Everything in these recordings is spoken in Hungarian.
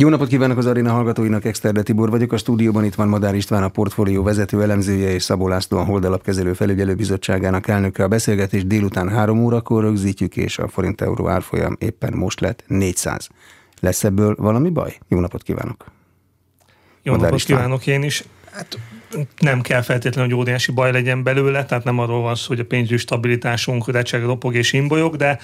Jó napot kívánok az Arena hallgatóinak, Exterde Tibor vagyok. A stúdióban itt van Madár István, a portfólió vezető elemzője és Szabó László, a Holdalapkezelő Felügyelőbizottságának elnöke. A beszélgetés délután három órakor rögzítjük, és a forint euró árfolyam éppen most lett 400. Lesz ebből valami baj? Jó napot kívánok! Jó Madár napot István. kívánok én is! Hát nem kell feltétlenül, hogy óriási baj legyen belőle, tehát nem arról van szó, hogy a pénzügyi stabilitásunk recseg, ropog és imbolyog, de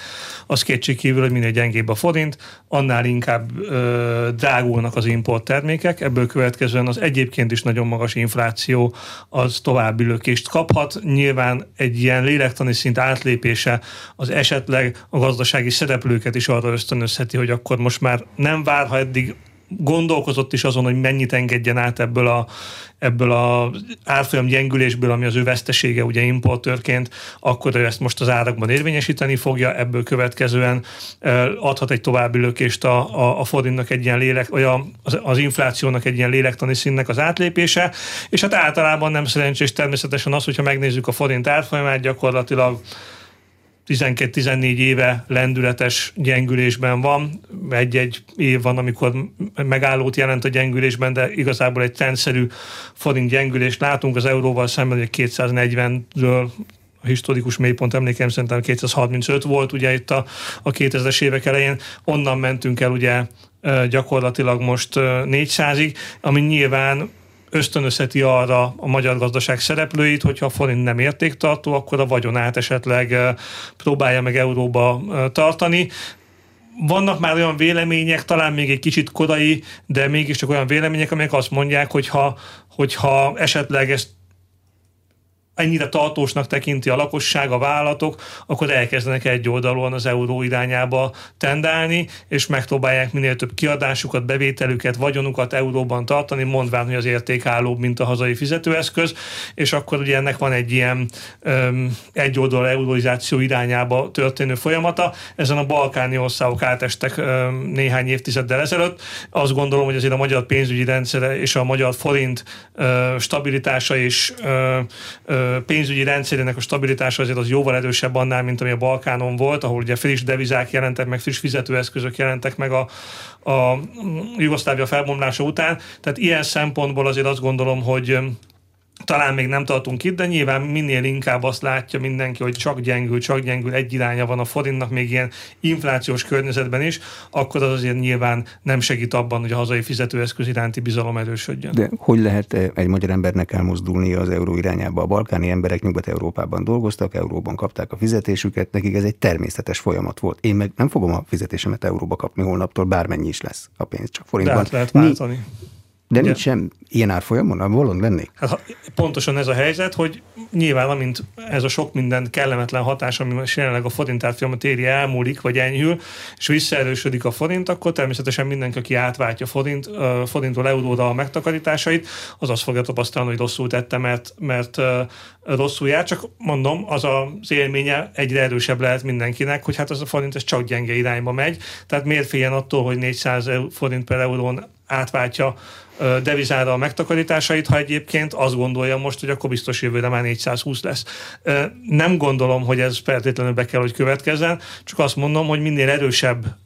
az kétség kívül, hogy minél gyengébb a forint, annál inkább ö, drágulnak az import termékek, ebből következően az egyébként is nagyon magas infláció az további lökést kaphat. Nyilván egy ilyen lélektani szint átlépése az esetleg a gazdasági szereplőket is arra ösztönözheti, hogy akkor most már nem vár, ha eddig gondolkozott is azon, hogy mennyit engedjen át ebből a, ebből a árfolyam gyengülésből, ami az ő vesztesége ugye importőrként, akkor ő ezt most az árakban érvényesíteni fogja, ebből következően adhat egy további lökést a, a, a forintnak egy ilyen lélek, vagy a, az, inflációnak egy ilyen lélektani színnek az átlépése, és hát általában nem szerencsés természetesen az, hogyha megnézzük a forint árfolyamát, gyakorlatilag 12-14 éve lendületes gyengülésben van. Egy-egy év van, amikor megállót jelent a gyengülésben, de igazából egy trendszerű forint gyengülést látunk. Az euróval szemben egy 240-ről a historikus mélypont emlékeim szerintem 235 volt ugye itt a, a 2000-es évek elején, onnan mentünk el ugye gyakorlatilag most 400-ig, ami nyilván ösztönözheti arra a magyar gazdaság szereplőit, hogyha a forint nem értéktartó, akkor a vagyonát esetleg próbálja meg euróba tartani. Vannak már olyan vélemények, talán még egy kicsit korai, de mégiscsak olyan vélemények, amelyek azt mondják, hogy ha, hogyha esetleg ezt ennyire tartósnak tekinti a lakosság, a vállalatok, akkor elkezdenek egy oldalon az euró irányába tendálni, és megpróbálják minél több kiadásukat, bevételüket, vagyonukat euróban tartani, mondván, hogy az értékállóbb, mint a hazai fizetőeszköz, és akkor ugye ennek van egy ilyen um, egy oldal euróizáció irányába történő folyamata. Ezen a balkáni országok átestek um, néhány évtizeddel ezelőtt. Azt gondolom, hogy azért a magyar pénzügyi rendszere és a magyar forint uh, stabilitása és uh, uh, pénzügyi rendszerének a stabilitása azért az jóval erősebb annál, mint ami a Balkánon volt, ahol ugye friss devizák jelentek meg, friss fizetőeszközök jelentek meg a, a Jugoszlávia felbomlása után. Tehát ilyen szempontból azért azt gondolom, hogy talán még nem tartunk itt, de nyilván minél inkább azt látja mindenki, hogy csak gyengül, csak gyengül, egy iránya van a forintnak, még ilyen inflációs környezetben is, akkor az azért nyilván nem segít abban, hogy a hazai fizetőeszköz iránti bizalom erősödjön. De hogy lehet egy magyar embernek elmozdulni az euró irányába? A balkáni emberek Nyugat-Európában dolgoztak, euróban kapták a fizetésüket, nekik ez egy természetes folyamat volt. Én meg nem fogom a fizetésemet euróba kapni holnaptól, bármennyi is lesz a pénz, csak forintban. De lehet váltani. Mi, de nincs sem ilyen árfolyamon, a volon lennék? Hát, pontosan ez a helyzet, hogy nyilván amint ez a sok minden kellemetlen hatás, ami most jelenleg a forint árfolyamot éri, elmúlik, vagy enyhül, és visszaerősödik a forint, akkor természetesen mindenki, aki átváltja forint, forintról euróra a megtakarításait, az azt fogja tapasztalni, hogy rosszul tette, mert, mert rosszul jár, csak mondom, az az élménye egyre erősebb lehet mindenkinek, hogy hát az a forint ez csak gyenge irányba megy, tehát miért féljen attól, hogy 400 forint per eurón átváltja devizára a megtakarításait, ha egyébként azt gondolja most, hogy akkor biztos jövőre már 420 lesz. Nem gondolom, hogy ez feltétlenül be kell, hogy következzen, csak azt mondom, hogy minél erősebb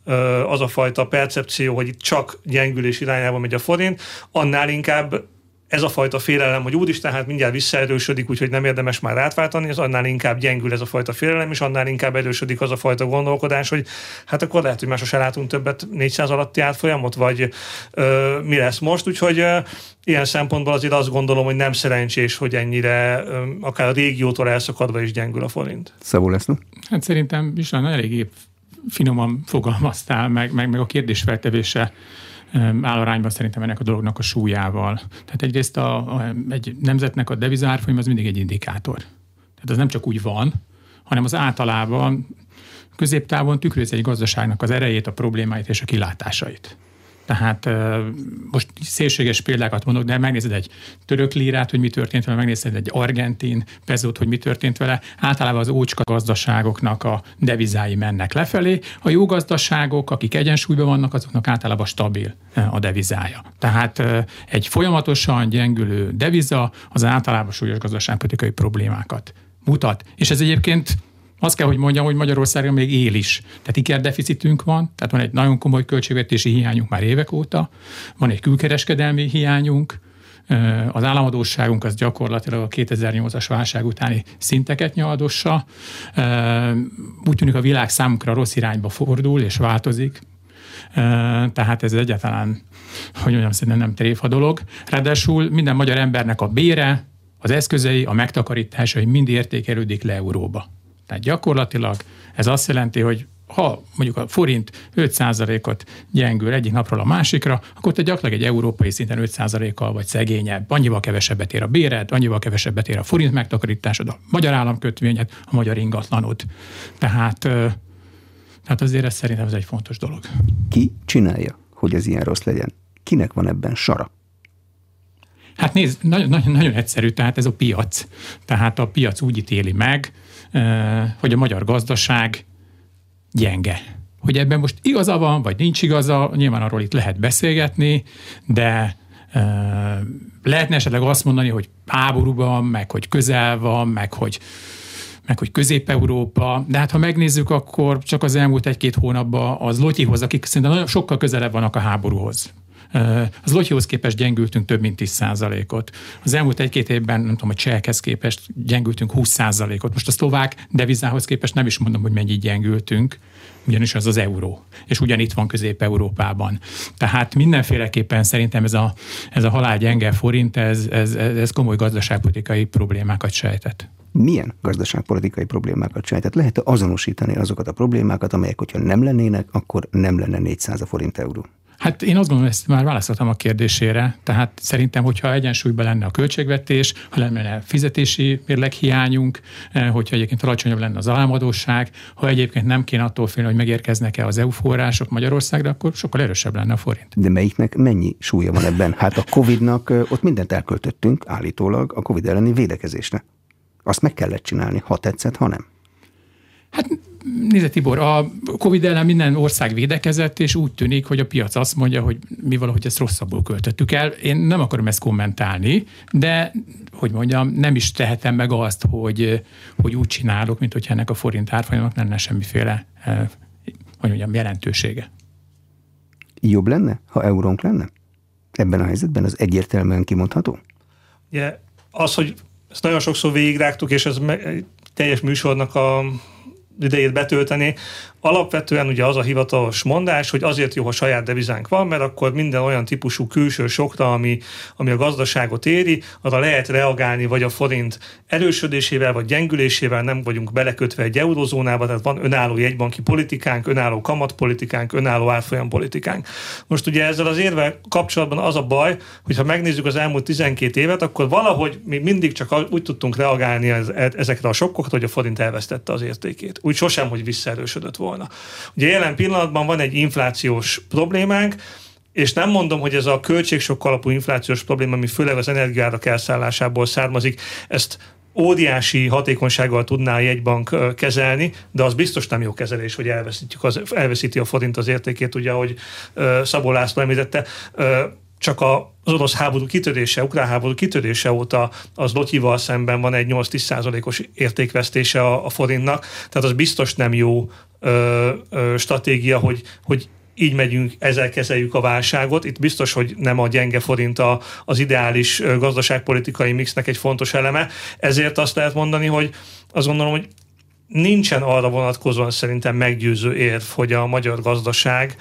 az a fajta percepció, hogy itt csak gyengülés irányába megy a forint, annál inkább ez a fajta félelem, hogy úristen, hát mindjárt visszaerősödik, úgyhogy nem érdemes már átváltani, az annál inkább gyengül ez a fajta félelem, és annál inkább erősödik az a fajta gondolkodás, hogy hát akkor lehet, hogy már sose látunk többet 400 alatti átfolyamot, vagy ö, mi lesz most, úgyhogy ö, ilyen szempontból azért azt gondolom, hogy nem szerencsés, hogy ennyire ö, akár a régiótól elszakadva is gyengül a forint. Szabó lesz, Hát szerintem is eléggé finoman fogalmaztál, meg, meg, meg a kérdésfeltevése áll arányban szerintem ennek a dolognak a súlyával. Tehát egyrészt a, a, egy nemzetnek a devizárfolyam az mindig egy indikátor. Tehát az nem csak úgy van, hanem az általában középtávon tükrözi egy gazdaságnak az erejét, a problémáit és a kilátásait. Tehát most szélséges példákat mondok, de megnézed egy török lírát, hogy mi történt vele, megnézed egy argentin pezót, hogy mi történt vele. Általában az ócska gazdaságoknak a devizái mennek lefelé. A jó gazdaságok, akik egyensúlyban vannak, azoknak általában stabil a devizája. Tehát egy folyamatosan gyengülő deviza az általában súlyos gazdaságpolitikai problémákat mutat. És ez egyébként Azt kell, hogy mondjam, hogy Magyarországon még él is. Tehát ikerdeficitünk van, tehát van egy nagyon komoly költségvetési hiányunk már évek óta, van egy külkereskedelmi hiányunk, az államadóságunk az gyakorlatilag a 2008-as válság utáni szinteket nyaldossa. Úgy tűnik a világ számunkra rossz irányba fordul és változik. Tehát ez egyáltalán, hogy mondjam, szerintem nem tréfa dolog. Ráadásul minden magyar embernek a bére, az eszközei, a megtakarításai mind értékelődik le euróba. Tehát gyakorlatilag ez azt jelenti, hogy ha mondjuk a forint 5%-ot gyengül egyik napról a másikra, akkor te gyakorlatilag egy európai szinten 5%-kal vagy szegényebb, annyival kevesebbet ér a béred, annyival kevesebbet ér a forint megtakarításod, a magyar államkötvényed, a magyar ingatlanod. Tehát, tehát azért ez szerintem ez egy fontos dolog. Ki csinálja, hogy ez ilyen rossz legyen? Kinek van ebben sara? Hát nézd, nagyon, nagyon, nagyon egyszerű, tehát ez a piac. Tehát a piac úgy ítéli meg, hogy a magyar gazdaság gyenge. Hogy ebben most igaza van, vagy nincs igaza, nyilván arról itt lehet beszélgetni, de lehetne esetleg azt mondani, hogy háborúban, meg hogy közel van, meg hogy meg hogy Közép-Európa, de hát ha megnézzük, akkor csak az elmúlt egy-két hónapban az Lotyihoz, akik szerintem nagyon sokkal közelebb vannak a háborúhoz. Az Lotyihoz képest gyengültünk több mint 10%-ot. Az elmúlt egy-két évben, nem tudom, a csehekhez képest gyengültünk 20%-ot. Most a szlovák devizához képest nem is mondom, hogy mennyit gyengültünk, ugyanis az az euró, és ugyanitt van Közép-Európában. Tehát mindenféleképpen szerintem ez a, ez a halál gyenge forint, ez, ez, ez komoly gazdaságpolitikai problémákat sejtett milyen gazdaságpolitikai problémákat sejtett? Lehet azonosítani azokat a problémákat, amelyek, hogyha nem lennének, akkor nem lenne 400 forint euró? Hát én azt gondolom, ezt már válaszoltam a kérdésére. Tehát szerintem, hogyha egyensúlyban lenne a költségvetés, ha lenne fizetési mérleghiányunk, eh, hogyha egyébként alacsonyabb lenne az államadóság, ha egyébként nem kéne attól félni, hogy megérkeznek-e az EU források Magyarországra, akkor sokkal erősebb lenne a forint. De melyiknek mennyi súlya van ebben? Hát a Covid-nak eh, ott mindent elköltöttünk állítólag a Covid elleni védekezésre. Azt meg kellett csinálni, ha tetszett, ha nem. Hát nézd Tibor, a Covid ellen minden ország védekezett, és úgy tűnik, hogy a piac azt mondja, hogy mi valahogy ezt rosszabbul költöttük el. Én nem akarom ezt kommentálni, de hogy mondjam, nem is tehetem meg azt, hogy, hogy úgy csinálok, mint hogyha ennek a forint árfolyamnak lenne semmiféle eh, hogy mondjam, jelentősége. Jobb lenne, ha eurónk lenne? Ebben a helyzetben az egyértelműen kimondható? Ugye az, hogy ezt nagyon sokszor végigrágtuk, és ez teljes műsornak a idejét betölteni, Alapvetően ugye az a hivatalos mondás, hogy azért jó, ha saját devizánk van, mert akkor minden olyan típusú külső sokra, ami, ami a gazdaságot éri, arra lehet reagálni, vagy a forint erősödésével, vagy gyengülésével nem vagyunk belekötve egy eurozónába, tehát van önálló jegybanki politikánk, önálló kamatpolitikánk, önálló árfolyampolitikánk. Most ugye ezzel az érve kapcsolatban az a baj, hogy ha megnézzük az elmúlt 12 évet, akkor valahogy mi mindig csak úgy tudtunk reagálni ezekre a sokkokra, hogy a forint elvesztette az értékét. Úgy sosem, hogy visszaerősödött volna volna. Ugye jelen pillanatban van egy inflációs problémánk, és nem mondom, hogy ez a költségsok alapú inflációs probléma, ami főleg az energiárak elszállásából származik, ezt óriási hatékonysággal tudná a jegybank kezelni, de az biztos nem jó kezelés, hogy elveszítjük az, elveszíti a forint az értékét, ugye, ahogy Szabó László említette csak az orosz háború kitörése, ukrán háború kitörése óta az Lotyival szemben van egy 8-10 százalékos értékvesztése a, a forintnak, tehát az biztos nem jó ö, ö, stratégia, hogy, hogy így megyünk, ezzel kezeljük a válságot. Itt biztos, hogy nem a gyenge forint a, az ideális gazdaságpolitikai mixnek egy fontos eleme. Ezért azt lehet mondani, hogy azt gondolom, hogy nincsen arra vonatkozóan szerintem meggyőző érv, hogy a magyar gazdaság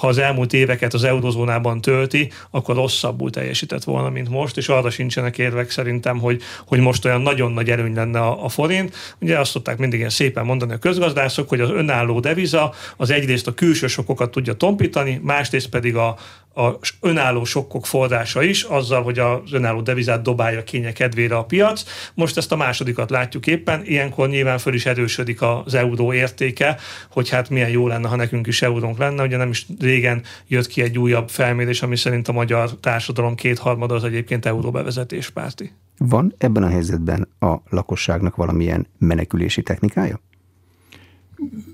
ha az elmúlt éveket az eurozónában tölti, akkor rosszabbul teljesített volna, mint most, és arra sincsenek érvek szerintem, hogy, hogy most olyan nagyon nagy előny lenne a, a forint. Ugye azt szokták mindig ilyen szépen mondani a közgazdászok, hogy az önálló deviza az egyrészt a külső sokokat tudja tompítani, másrészt pedig a, a önálló sokkok forrása is, azzal, hogy az önálló devizát dobálja kénye kedvére a piac. Most ezt a másodikat látjuk éppen, ilyenkor nyilván föl is erősödik az euró értéke, hogy hát milyen jó lenne, ha nekünk is eurónk lenne. Ugye nem is régen jött ki egy újabb felmérés, ami szerint a magyar társadalom kétharmada az egyébként euróbevezetéspárti. Van ebben a helyzetben a lakosságnak valamilyen menekülési technikája?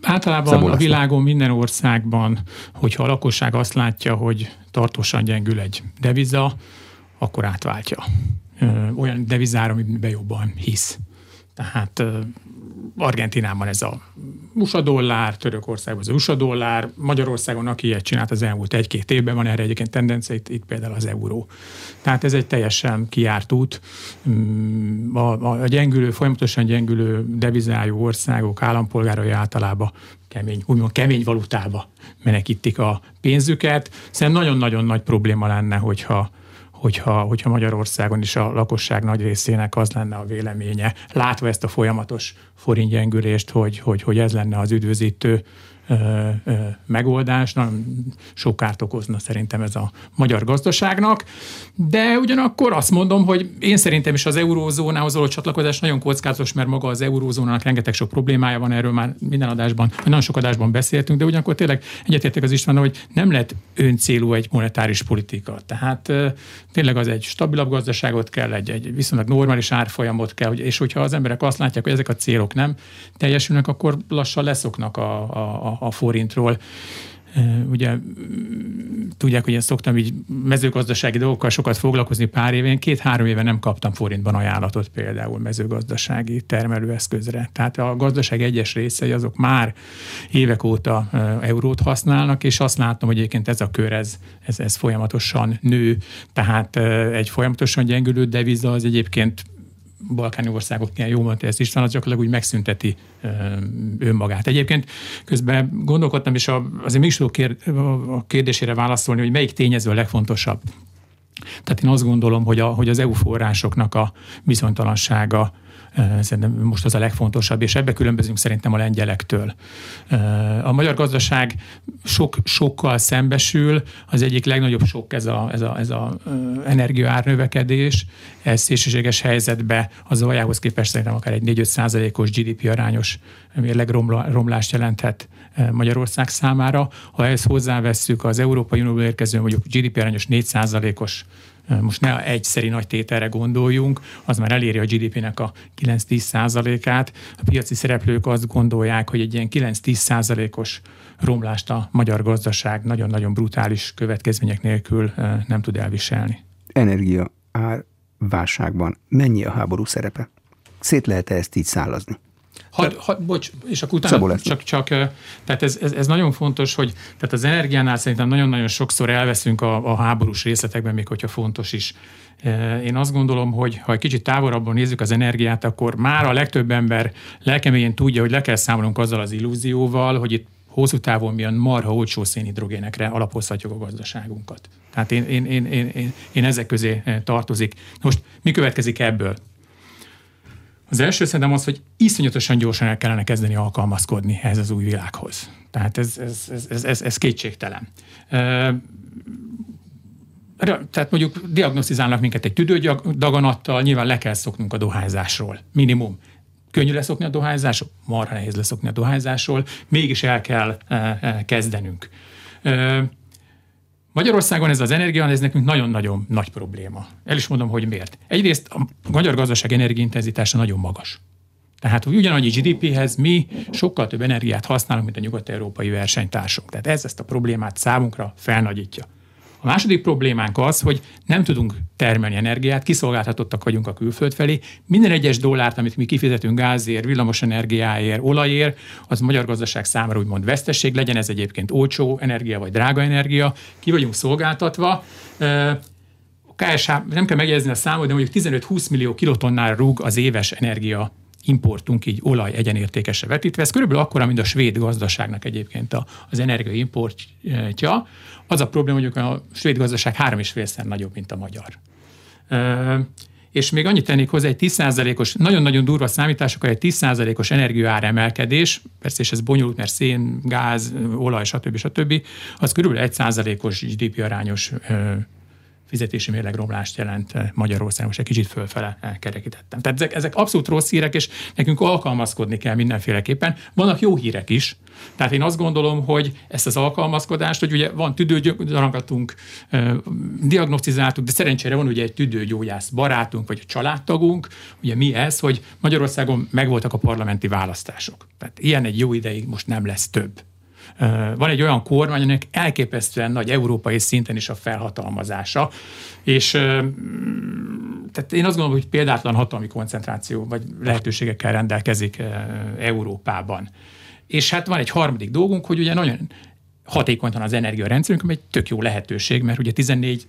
Általában a világon minden országban, hogyha a lakosság azt látja, hogy tartósan gyengül egy deviza, akkor átváltja. Olyan devizára, amiben jobban hisz. Tehát Argentinában ez a USA dollár, Törökországban az USA dollár, Magyarországon, aki ilyet csinált az elmúlt egy-két évben, van erre egyébként tendencia, itt, itt például az euró. Tehát ez egy teljesen kiárt út. Mm, a, a gyengülő, folyamatosan gyengülő devizájú országok állampolgárai általában kemény, úgymond kemény valutába menekítik a pénzüket. Szerintem nagyon-nagyon nagy probléma lenne, hogyha hogyha, hogyha Magyarországon is a lakosság nagy részének az lenne a véleménye, látva ezt a folyamatos forintgyengülést, hogy, hogy, hogy ez lenne az üdvözítő megoldás, nagyon sok kárt okozna szerintem ez a magyar gazdaságnak, de ugyanakkor azt mondom, hogy én szerintem is az eurózónához való csatlakozás nagyon kockázatos, mert maga az eurózónának rengeteg sok problémája van, erről már minden adásban, nagyon sok adásban beszéltünk, de ugyanakkor tényleg egyetértek az István, hogy nem lehet öncélú egy monetáris politika. Tehát tényleg az egy stabilabb gazdaságot kell, egy, egy viszonylag normális árfolyamot kell, és hogyha az emberek azt látják, hogy ezek a célok nem teljesülnek, akkor lassan leszoknak a, a, a forintról. Ugye tudják, hogy én szoktam így mezőgazdasági dolgokkal sokat foglalkozni pár évén, két-három éve nem kaptam forintban ajánlatot például mezőgazdasági termelőeszközre. Tehát a gazdaság egyes részei azok már évek óta eurót használnak, és azt látom, hogy egyébként ez a kör, ez, ez, ez folyamatosan nő, tehát egy folyamatosan gyengülő deviza az egyébként balkáni országoknál jó mondta ezt István, az gyakorlatilag úgy megszünteti önmagát. Egyébként közben gondolkodtam, és azért mégis tudok a kérdésére válaszolni, hogy melyik tényező a legfontosabb. Tehát én azt gondolom, hogy, a, hogy az EU forrásoknak a bizonytalansága Szerintem most az a legfontosabb, és ebbe különbözünk szerintem a lengyelektől. A magyar gazdaság sok, sokkal szembesül, az egyik legnagyobb sok ez a, ez a, ez a energiaár növekedés, ez szélsőséges helyzetbe az aljához képest szerintem akár egy 4-5 százalékos GDP arányos mérlegromlást jelenthet Magyarország számára. Ha ezt hozzávesszük az Európai Unióból érkező mondjuk GDP arányos 4 százalékos most ne egyszeri nagy tételre gondoljunk, az már eléri a GDP-nek a 9-10 százalékát. A piaci szereplők azt gondolják, hogy egy ilyen 9-10 százalékos romlást a magyar gazdaság nagyon-nagyon brutális következmények nélkül nem tud elviselni. Energia ár válságban mennyi a háború szerepe? Szét lehet-e ezt így szállazni? Had, had, bocs, és akkor utána csak, csak, tehát ez, ez, ez, nagyon fontos, hogy tehát az energiánál szerintem nagyon-nagyon sokszor elveszünk a, a háborús részletekben, még hogyha fontos is. Én azt gondolom, hogy ha egy kicsit távolabban nézzük az energiát, akkor már a legtöbb ember lelkeményén tudja, hogy le kell számolnunk azzal az illúzióval, hogy itt hosszú távon milyen marha olcsó szénhidrogénekre alapozhatjuk a gazdaságunkat. Tehát én, én, én, én, én, én ezek közé tartozik. Most mi következik ebből? Az első szerintem az, hogy iszonyatosan gyorsan el kellene kezdeni alkalmazkodni ehhez az új világhoz. Tehát ez, ez, ez, ez, ez, ez kétségtelen. Tehát mondjuk diagnosztizálnak minket egy tüdődaganattal, nyilván le kell szoknunk a dohányzásról. Minimum. Könnyű leszokni a dohányzásról? Marha nehéz leszokni a dohányzásról, mégis el kell kezdenünk. Magyarországon ez az energia, ez nekünk nagyon-nagyon nagy probléma. El is mondom, hogy miért. Egyrészt a magyar gazdaság energiaintenzitása nagyon magas. Tehát ugyanannyi GDP-hez mi sokkal több energiát használunk, mint a nyugat-európai versenytársunk. Tehát ez ezt a problémát számunkra felnagyítja. A második problémánk az, hogy nem tudunk termelni energiát, kiszolgáltatottak vagyunk a külföld felé. Minden egyes dollárt, amit mi kifizetünk gázért, villamos energiáért, olajért, az magyar gazdaság számára úgymond vesztesség, legyen ez egyébként olcsó energia vagy drága energia, ki vagyunk szolgáltatva. A KSH, nem kell megjegyezni a számot, de mondjuk 15-20 millió kilotonnára rúg az éves energia importunk így olaj egyenértékesre vetítve. Ez körülbelül akkora, mint a svéd gazdaságnak egyébként az energiaimportja. Az a probléma, hogy a svéd gazdaság három és félszer nagyobb, mint a magyar. És még annyit tennék hozzá, egy 10%-os, nagyon-nagyon durva számításokkal egy 10%-os energiaáremelkedés, persze és ez bonyolult, mert szén, gáz, olaj, stb. stb. az körülbelül 1%-os GDP arányos fizetési mérlegromlást jelent eh, Magyarországon, most egy kicsit fölfele kerekítettem. Tehát ezek, ezek abszolút rossz hírek, és nekünk alkalmazkodni kell mindenféleképpen. Vannak jó hírek is, tehát én azt gondolom, hogy ezt az alkalmazkodást, hogy ugye van tüdőgyaragatunk, eh, diagnosztizáltuk, de szerencsére van ugye egy tüdőgyógyász barátunk, vagy a családtagunk, ugye mi ez, hogy Magyarországon megvoltak a parlamenti választások. Tehát ilyen egy jó ideig most nem lesz több. Van egy olyan kormány, aminek elképesztően nagy európai szinten is a felhatalmazása, és tehát én azt gondolom, hogy példátlan hatalmi koncentráció vagy lehetőségekkel rendelkezik Európában. És hát van egy harmadik dolgunk, hogy ugye nagyon hatékonytan az energiarendszerünk, ami egy tök jó lehetőség, mert ugye 14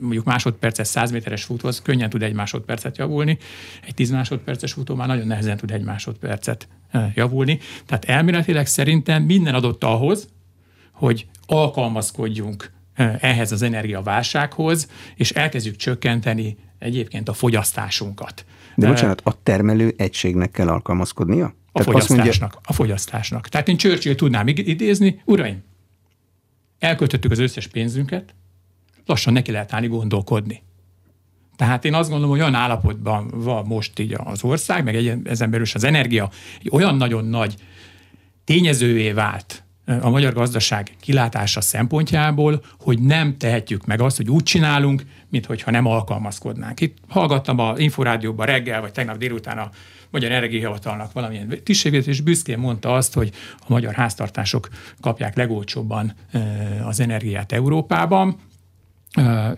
mondjuk másodperces 100 méteres futó, az könnyen tud egy másodpercet javulni, egy 10 másodperces futó már nagyon nehezen tud egy másodpercet javulni. Tehát elméletileg szerintem minden adott ahhoz, hogy alkalmazkodjunk ehhez az energiaválsághoz, és elkezdjük csökkenteni egyébként a fogyasztásunkat. De bocsánat, a termelő egységnek kell alkalmazkodnia? A Tehát fogyasztásnak, mondja... a fogyasztásnak. Tehát én Churchill tudnám idézni, uraim, elköltöttük az összes pénzünket, lassan neki lehet állni gondolkodni. Tehát én azt gondolom, hogy olyan állapotban van most így az ország, meg egy, ezen belül is az energia egy olyan nagyon nagy tényezővé vált a magyar gazdaság kilátása szempontjából, hogy nem tehetjük meg azt, hogy úgy csinálunk, mintha nem alkalmazkodnánk. Itt hallgattam a Inforádióban reggel, vagy tegnap délután a Magyar Energiahivatalnak valamilyen tisztségét, és büszkén mondta azt, hogy a magyar háztartások kapják legolcsóbban az energiát Európában.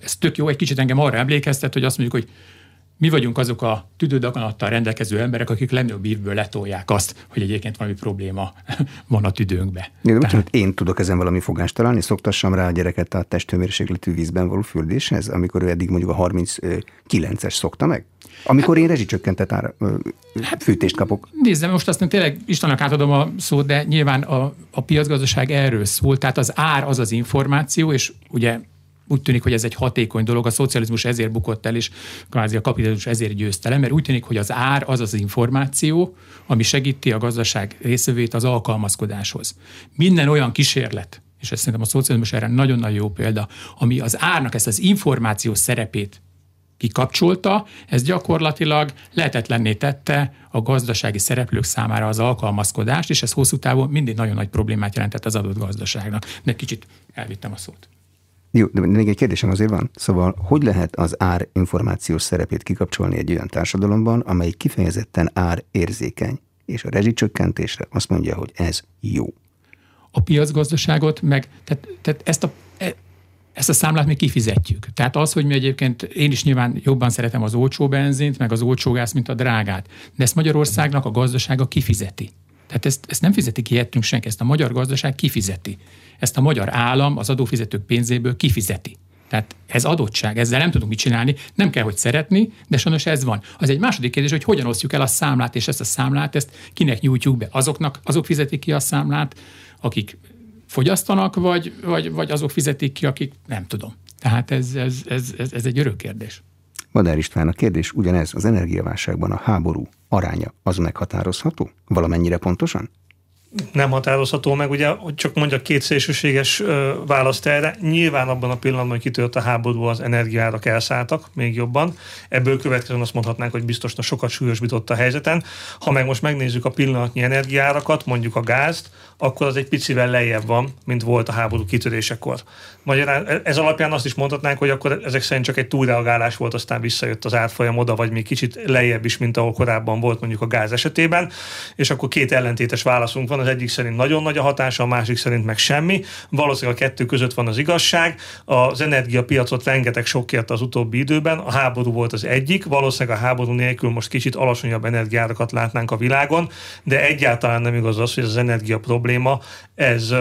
Ez tök jó, egy kicsit engem arra emlékeztet, hogy azt mondjuk, hogy mi vagyunk azok a tüdődaganattal rendelkező emberek, akik legnagyobb ívből letolják azt, hogy egyébként valami probléma van a tüdőnkbe. Igen, Tehát... én tudok ezen valami fogást találni, szoktassam rá a gyereket a testhőmérsékletű vízben való fürdéshez, amikor ő eddig mondjuk a 39-es szokta meg? Amikor én rezsicsökkentett ára, hát, fűtést kapok. Nézzem, most azt tényleg Istennek átadom a szót, de nyilván a, a piacgazdaság erről szól. Tehát az ár az az információ, és ugye úgy tűnik, hogy ez egy hatékony dolog, a szocializmus ezért bukott el, és kvázi a kapitalizmus ezért győzte le, mert úgy tűnik, hogy az ár az az információ, ami segíti a gazdaság részvevőit az alkalmazkodáshoz. Minden olyan kísérlet, és ez szerintem a szocializmus erre nagyon-nagyon jó példa, ami az árnak ezt az információ szerepét kikapcsolta, ez gyakorlatilag lehetetlenné tette a gazdasági szereplők számára az alkalmazkodást, és ez hosszú távon mindig nagyon nagy problémát jelentett az adott gazdaságnak. De kicsit elvittem a szót. Jó, de még egy kérdésem azért van. Szóval, hogy lehet az ár információs szerepét kikapcsolni egy olyan társadalomban, amely kifejezetten ár érzékeny, és a rezsicsökkentésre azt mondja, hogy ez jó? A piacgazdaságot meg, tehát, tehát ezt a e, ezt a számlát mi kifizetjük. Tehát az, hogy mi egyébként, én is nyilván jobban szeretem az olcsó benzint, meg az olcsó gáz, mint a drágát, de ezt Magyarországnak a gazdasága kifizeti. Tehát ezt, ezt nem fizeti ki értünk senki, ezt a magyar gazdaság kifizeti. Ezt a magyar állam az adófizetők pénzéből kifizeti. Tehát ez adottság, ezzel nem tudunk mit csinálni, nem kell, hogy szeretni, de sajnos ez van. Az egy második kérdés, hogy hogyan osztjuk el a számlát, és ezt a számlát, ezt kinek nyújtjuk be. Azoknak, azok fizetik ki a számlát, akik fogyasztanak, vagy, vagy, vagy azok fizetik ki, akik nem tudom. Tehát ez, ez, ez, ez, ez egy örök kérdés. Madár István, a kérdés ugyanez, az energiaválságban a háború aránya az meghatározható? Valamennyire pontosan? Nem határozható meg, ugye, hogy csak mondja két szélsőséges választ erre. Nyilván abban a pillanatban, hogy kitört a háború, az energiárak elszálltak még jobban. Ebből következően azt mondhatnánk, hogy biztos sokat súlyosbított a helyzeten. Ha meg most megnézzük a pillanatnyi energiárakat, mondjuk a gázt, akkor az egy picivel lejjebb van, mint volt a háború kitörésekor. Magyarán e, ez alapján azt is mondhatnánk, hogy akkor ezek szerint csak egy túlreagálás volt, aztán visszajött az árfolyam oda, vagy még kicsit lejjebb is, mint ahol korábban volt mondjuk a gáz esetében, és akkor két ellentétes válaszunk van, az egyik szerint nagyon nagy a hatása, a másik szerint meg semmi. Valószínűleg a kettő között van az igazság. Az energiapiacot rengeteg sok kérte az utóbbi időben, a háború volt az egyik, valószínűleg a háború nélkül most kicsit alacsonyabb energiárakat látnánk a világon, de egyáltalán nem igaz az, hogy az energia probléma ez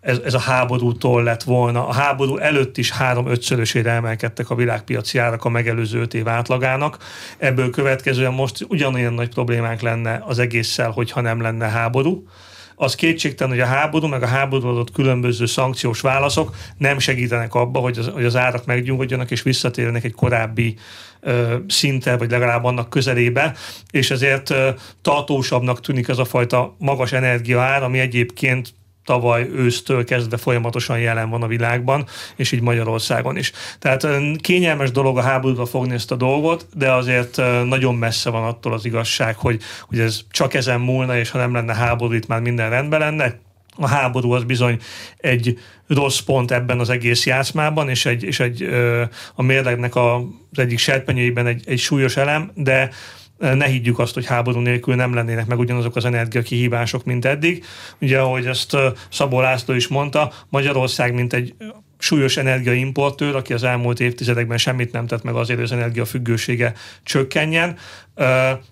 ez, ez a háborútól lett volna. A háború előtt is három-ötszörösére emelkedtek a világpiaci árak a megelőző öt év átlagának. Ebből következően most ugyanolyan nagy problémánk lenne az egésszel, hogyha nem lenne háború az kétségtelen, hogy a háború, meg a háború adott különböző szankciós válaszok nem segítenek abba, hogy az, hogy az árak megnyugodjanak és visszatérjenek egy korábbi ö, szinten, vagy legalább annak közelébe, és ezért ö, tartósabbnak tűnik az a fajta magas energiaár, ami egyébként tavaly ősztől kezdve folyamatosan jelen van a világban, és így Magyarországon is. Tehát kényelmes dolog a háborúra fogni ezt a dolgot, de azért nagyon messze van attól az igazság, hogy, hogy ez csak ezen múlna, és ha nem lenne háború, itt már minden rendben lenne. A háború az bizony egy rossz pont ebben az egész játszmában, és egy, és egy a mérlegnek a, az egyik serpenyőiben egy, egy súlyos elem, de ne higgyük azt, hogy háború nélkül nem lennének meg ugyanazok az energiakihívások, mint eddig. Ugye, ahogy ezt Szabó László is mondta, Magyarország, mint egy súlyos energiaimportőr, aki az elmúlt évtizedekben semmit nem tett meg azért, hogy az energiafüggősége csökkenjen.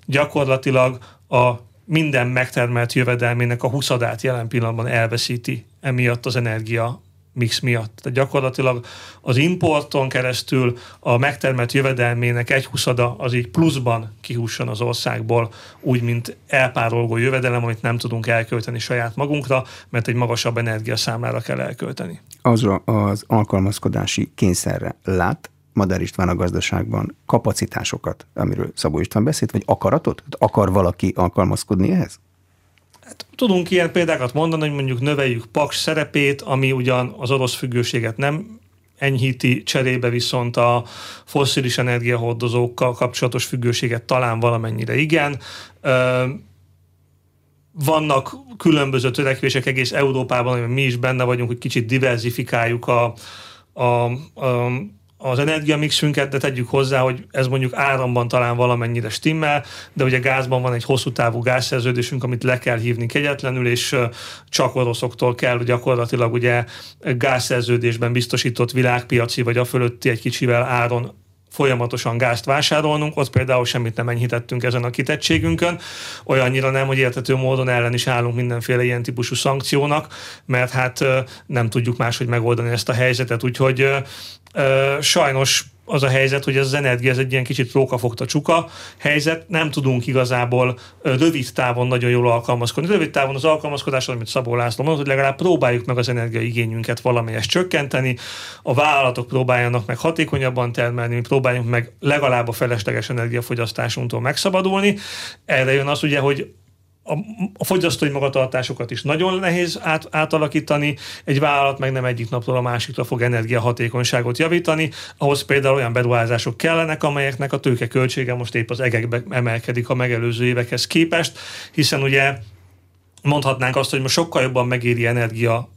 Gyakorlatilag a minden megtermelt jövedelmének a huszadát jelen pillanatban elveszíti emiatt az energia mix miatt. Tehát gyakorlatilag az importon keresztül a megtermelt jövedelmének egy huszada az így pluszban kihússon az országból, úgy, mint elpárolgó jövedelem, amit nem tudunk elkölteni saját magunkra, mert egy magasabb energiaszámlára kell elkölteni. Azra az alkalmazkodási kényszerre lát Madár István a gazdaságban kapacitásokat, amiről Szabó István beszélt, vagy akaratot? Akar valaki alkalmazkodni ehhez? Hát, tudunk ilyen példákat mondani, hogy mondjuk növeljük Paks szerepét, ami ugyan az orosz függőséget nem enyhíti, cserébe viszont a fosszilis energiahordozókkal kapcsolatos függőséget talán valamennyire igen. Vannak különböző törekvések egész Európában, amiben mi is benne vagyunk, hogy kicsit diversifikáljuk a, a, a az energiamixünket, de tegyük hozzá, hogy ez mondjuk áramban talán valamennyire stimmel, de ugye gázban van egy hosszú távú gázszerződésünk, amit le kell hívni kegyetlenül, és csak oroszoktól kell gyakorlatilag ugye gázszerződésben biztosított világpiaci, vagy a fölötti egy kicsivel áron folyamatosan gázt vásárolnunk, ott például semmit nem enyhítettünk ezen a kitettségünkön, olyannyira nem, hogy értető módon ellen is állunk mindenféle ilyen típusú szankciónak, mert hát nem tudjuk máshogy megoldani ezt a helyzetet, úgyhogy sajnos az a helyzet, hogy ez az energia ez egy ilyen kicsit rókafogta csuka helyzet, nem tudunk igazából rövid távon nagyon jól alkalmazkodni. Rövid távon az alkalmazkodás, amit Szabó László mondott, hogy legalább próbáljuk meg az energiaigényünket valamelyest csökkenteni, a vállalatok próbáljanak meg hatékonyabban termelni, mi próbáljunk meg legalább a felesleges energiafogyasztásunktól megszabadulni. Erre jön az ugye, hogy a, a fogyasztói magatartásokat is nagyon nehéz át, átalakítani, egy vállalat meg nem egyik napról a másikra fog energiahatékonyságot javítani, ahhoz például olyan beruházások kellenek, amelyeknek a tőke költsége most épp az egekbe emelkedik a megelőző évekhez képest, hiszen ugye mondhatnánk azt, hogy most sokkal jobban megéri energia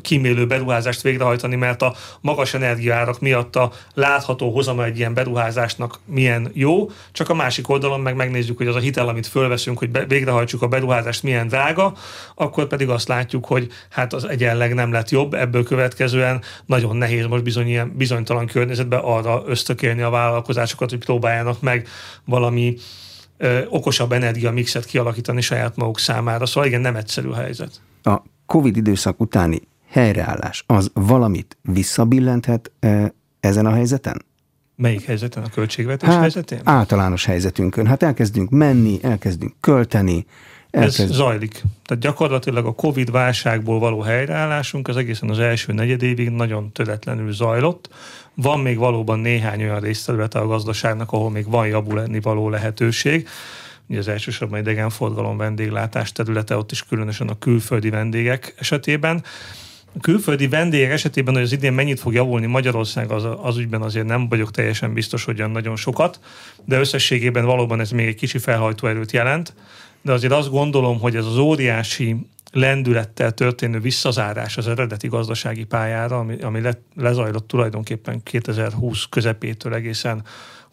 kímélő beruházást végrehajtani, mert a magas energiaárak miatt a látható hozama egy ilyen beruházásnak milyen jó, csak a másik oldalon meg megnézzük, hogy az a hitel, amit fölveszünk, hogy végrehajtsuk a beruházást, milyen drága, akkor pedig azt látjuk, hogy hát az egyenleg nem lett jobb, ebből következően nagyon nehéz most bizony ilyen bizonytalan környezetben arra ösztökélni a vállalkozásokat, hogy próbáljanak meg valami ö, okosabb energiamixet kialakítani saját maguk számára. Szóval igen, nem egyszerű helyzet. A Covid időszak utáni helyreállás az valamit visszabillenthet e, ezen a helyzeten? Melyik helyzeten? A költségvetés hát, helyzetén? Általános helyzetünkön. Hát elkezdünk menni, elkezdünk költeni. Elkezd... Ez zajlik. Tehát gyakorlatilag a Covid válságból való helyreállásunk az egészen az első negyedévig nagyon töretlenül zajlott. Van még valóban néhány olyan részterülete a gazdaságnak, ahol még van javulni való lehetőség ugye az elsősorban idegenforgalom vendéglátás területe, ott is különösen a külföldi vendégek esetében. A külföldi vendégek esetében, hogy az idén mennyit fog javulni Magyarország, az, az ügyben azért nem vagyok teljesen biztos, hogy olyan nagyon sokat, de összességében valóban ez még egy kicsi felhajtóerőt jelent, de azért azt gondolom, hogy ez az óriási lendülettel történő visszazárás az eredeti gazdasági pályára, ami, ami le, lezajlott tulajdonképpen 2020 közepétől egészen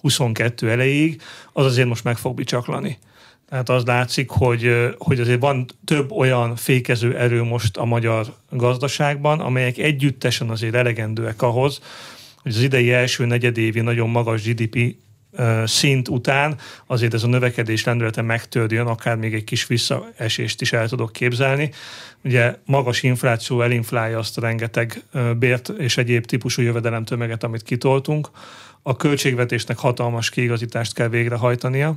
22 elejéig, az azért most meg fog bicsaklani. Tehát az látszik, hogy, hogy azért van több olyan fékező erő most a magyar gazdaságban, amelyek együttesen azért elegendőek ahhoz, hogy az idei első negyedévi nagyon magas GDP szint után azért ez a növekedés lendülete megtörjön, akár még egy kis visszaesést is el tudok képzelni. Ugye magas infláció elinflálja azt a rengeteg bért és egyéb típusú jövedelemtömeget, amit kitoltunk, a költségvetésnek hatalmas kiigazítást kell végrehajtania,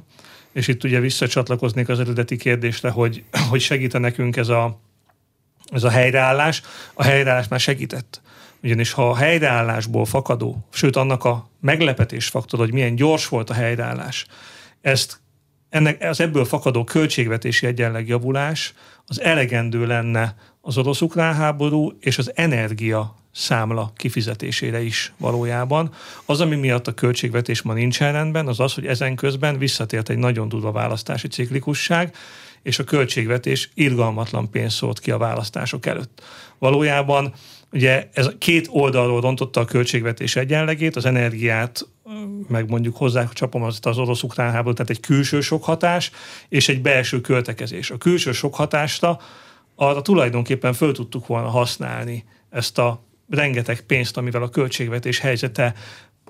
és itt ugye visszacsatlakoznék az eredeti kérdésre, hogy, hogy segít nekünk ez a, ez a helyreállás. A helyreállás már segített. Ugyanis ha a helyreállásból fakadó, sőt annak a meglepetés faktor, hogy milyen gyors volt a helyreállás, ezt ennek, az ebből fakadó költségvetési egyenlegjavulás az elegendő lenne az orosz-ukrán háború és az energia számla kifizetésére is valójában. Az, ami miatt a költségvetés ma nincsen rendben, az az, hogy ezen közben visszatért egy nagyon durva választási ciklikusság, és a költségvetés irgalmatlan pénzt szólt ki a választások előtt. Valójában ugye ez két oldalról rontotta a költségvetés egyenlegét, az energiát meg mondjuk hozzá csapom az, az orosz-ukrán háború, tehát egy külső sok hatás és egy belső költekezés. A külső sok hatásra arra tulajdonképpen föl tudtuk volna használni ezt a rengeteg pénzt, amivel a költségvetés helyzete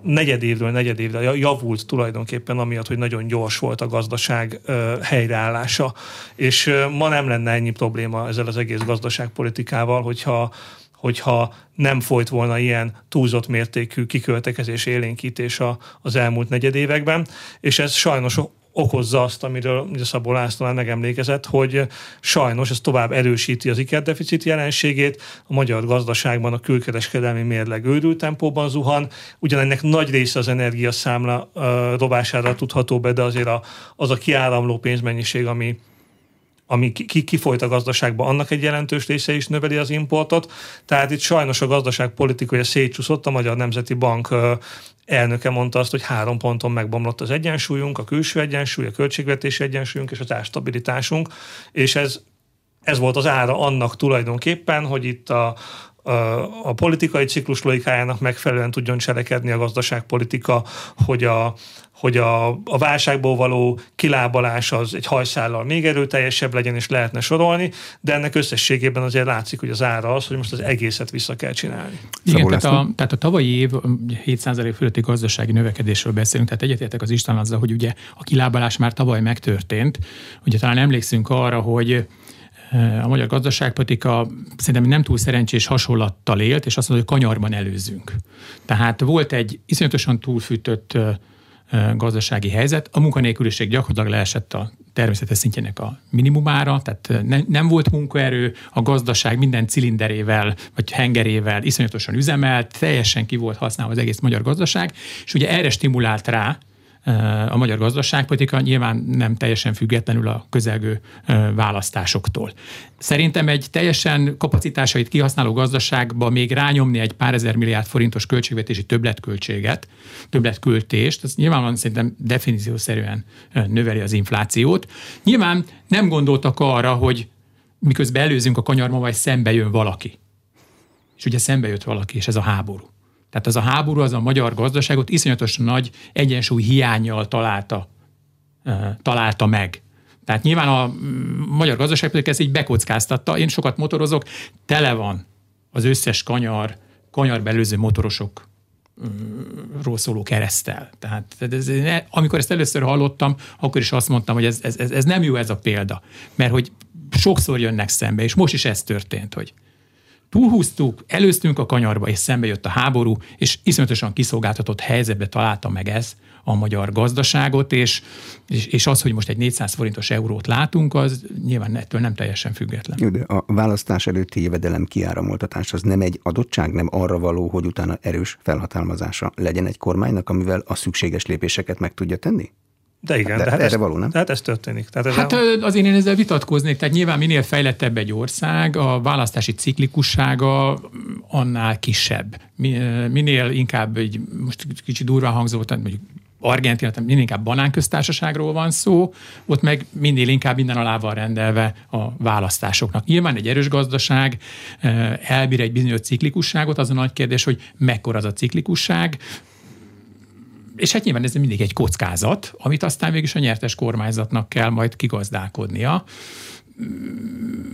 negyedévről negyedévre javult tulajdonképpen, amiatt, hogy nagyon gyors volt a gazdaság helyreállása. És ma nem lenne ennyi probléma ezzel az egész gazdaságpolitikával, hogyha hogyha nem folyt volna ilyen túlzott mértékű kiköltekezés élénkítés az elmúlt negyedévekben, és ez sajnos okozza azt, amiről ugye Szabó László megemlékezett, hogy sajnos ez tovább erősíti az ikerdeficit jelenségét, a magyar gazdaságban a külkereskedelmi mérleg őrült tempóban zuhan, ugyanennek nagy része az energiaszámla uh, robására tudható be, de azért a, az a kiáramló pénzmennyiség, ami ami kifolyt a gazdaságba, annak egy jelentős része is növeli az importot. Tehát itt sajnos a gazdaság politikai szétcsúszott, a Magyar Nemzeti Bank elnöke mondta azt, hogy három ponton megbomlott az egyensúlyunk, a külső egyensúly, a költségvetési egyensúlyunk és az árstabilitásunk, és ez, ez volt az ára annak tulajdonképpen, hogy itt a, a, politikai ciklus logikájának megfelelően tudjon cselekedni a gazdaságpolitika, hogy a, hogy a, a válságból való kilábalás az egy hajszállal még erőteljesebb legyen, és lehetne sorolni, de ennek összességében azért látszik, hogy az ára az, hogy most az egészet vissza kell csinálni. Igen, tehát a, tehát a tavalyi év 7% fölötti gazdasági növekedésről beszélünk, tehát egyetértek az István azzal, hogy ugye a kilábalás már tavaly megtörtént. Ugye talán emlékszünk arra, hogy a magyar gazdaságpolitika szerintem nem túl szerencsés hasonlattal élt, és azt mondja, hogy kanyarban előzünk. Tehát volt egy iszonyatosan túlfűtött gazdasági helyzet. A munkanélküliség gyakorlatilag leesett a természetes szintjének a minimumára, tehát ne, nem volt munkaerő, a gazdaság minden cilinderével vagy hengerével iszonyatosan üzemelt, teljesen ki volt használva az egész magyar gazdaság, és ugye erre stimulált rá a magyar gazdaságpolitika nyilván nem teljesen függetlenül a közelgő választásoktól. Szerintem egy teljesen kapacitásait kihasználó gazdaságba még rányomni egy pár ezer milliárd forintos költségvetési többletköltséget, többletköltést, az nyilvánvalóan szerintem definíciószerűen növeli az inflációt. Nyilván nem gondoltak arra, hogy miközben előzünk a kanyarma, vagy szembe jön valaki. És ugye szembe jött valaki, és ez a háború. Tehát ez a háború az a magyar gazdaságot iszonyatosan nagy egyensúly hiányjal találta, találta meg. Tehát nyilván a mm, magyar gazdaságpolitika ezt így bekockáztatta. Én sokat motorozok, tele van az összes kanyar, kanyar belőző motorosok ról szóló keresztel. Tehát ez, amikor ezt először hallottam, akkor is azt mondtam, hogy ez, ez, ez nem jó ez a példa. Mert hogy sokszor jönnek szembe, és most is ez történt, hogy túlhúztuk, előztünk a kanyarba, és szembe jött a háború, és iszonyatosan kiszolgáltatott helyzetbe találta meg ez a magyar gazdaságot, és, és, és az, hogy most egy 400 forintos eurót látunk, az nyilván ettől nem teljesen független. De a választás előtti jövedelem kiáramoltatás az nem egy adottság, nem arra való, hogy utána erős felhatalmazása legyen egy kormánynak, amivel a szükséges lépéseket meg tudja tenni? De igen, de, de hát erre ez, való, nem? Tehát ez történik. Tehát ez hát el... azért én ezzel vitatkoznék, tehát nyilván minél fejlettebb egy ország, a választási ciklikussága annál kisebb. Minél inkább, egy, most kicsit durván hangzó, tehát mondjuk Argentina, tehát minél inkább banánköztársaságról van szó, ott meg minél inkább minden alá van rendelve a választásoknak. Nyilván egy erős gazdaság elbír egy bizonyos ciklikusságot, az a nagy kérdés, hogy mekkora az a ciklikusság, és hát nyilván ez mindig egy kockázat, amit aztán végül is a nyertes kormányzatnak kell majd kigazdálkodnia.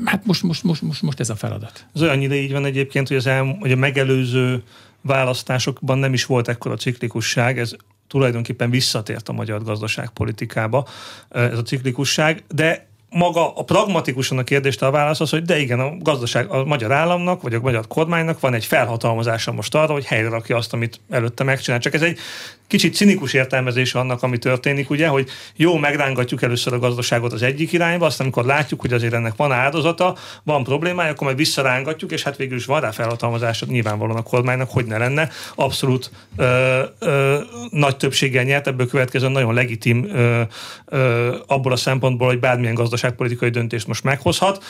Hát most, most, most, most, most ez a feladat. Az olyannyira így van egyébként, hogy, az el, hogy a megelőző választásokban nem is volt ekkora ciklikusság, ez tulajdonképpen visszatért a magyar gazdaságpolitikába ez a ciklikusság, de maga a pragmatikusan a kérdést a válasz az, hogy de igen, a gazdaság, a magyar államnak, vagy a magyar kormánynak van egy felhatalmazása most arra, hogy helyre rakja azt, amit előtte megcsinál. Csak ez egy kicsit cinikus értelmezés annak, ami történik, ugye, hogy jó, megrángatjuk először a gazdaságot az egyik irányba, aztán amikor látjuk, hogy azért ennek van áldozata, van problémája, akkor majd visszarángatjuk, és hát végül is van rá felhatalmazása nyilvánvalóan a kormánynak, hogy ne lenne. Abszolút ö, ö, nagy többséggel nyert, ebből következően nagyon legitim ö, ö, abból a szempontból, hogy bármilyen gazdaságpolitikai döntést most meghozhat.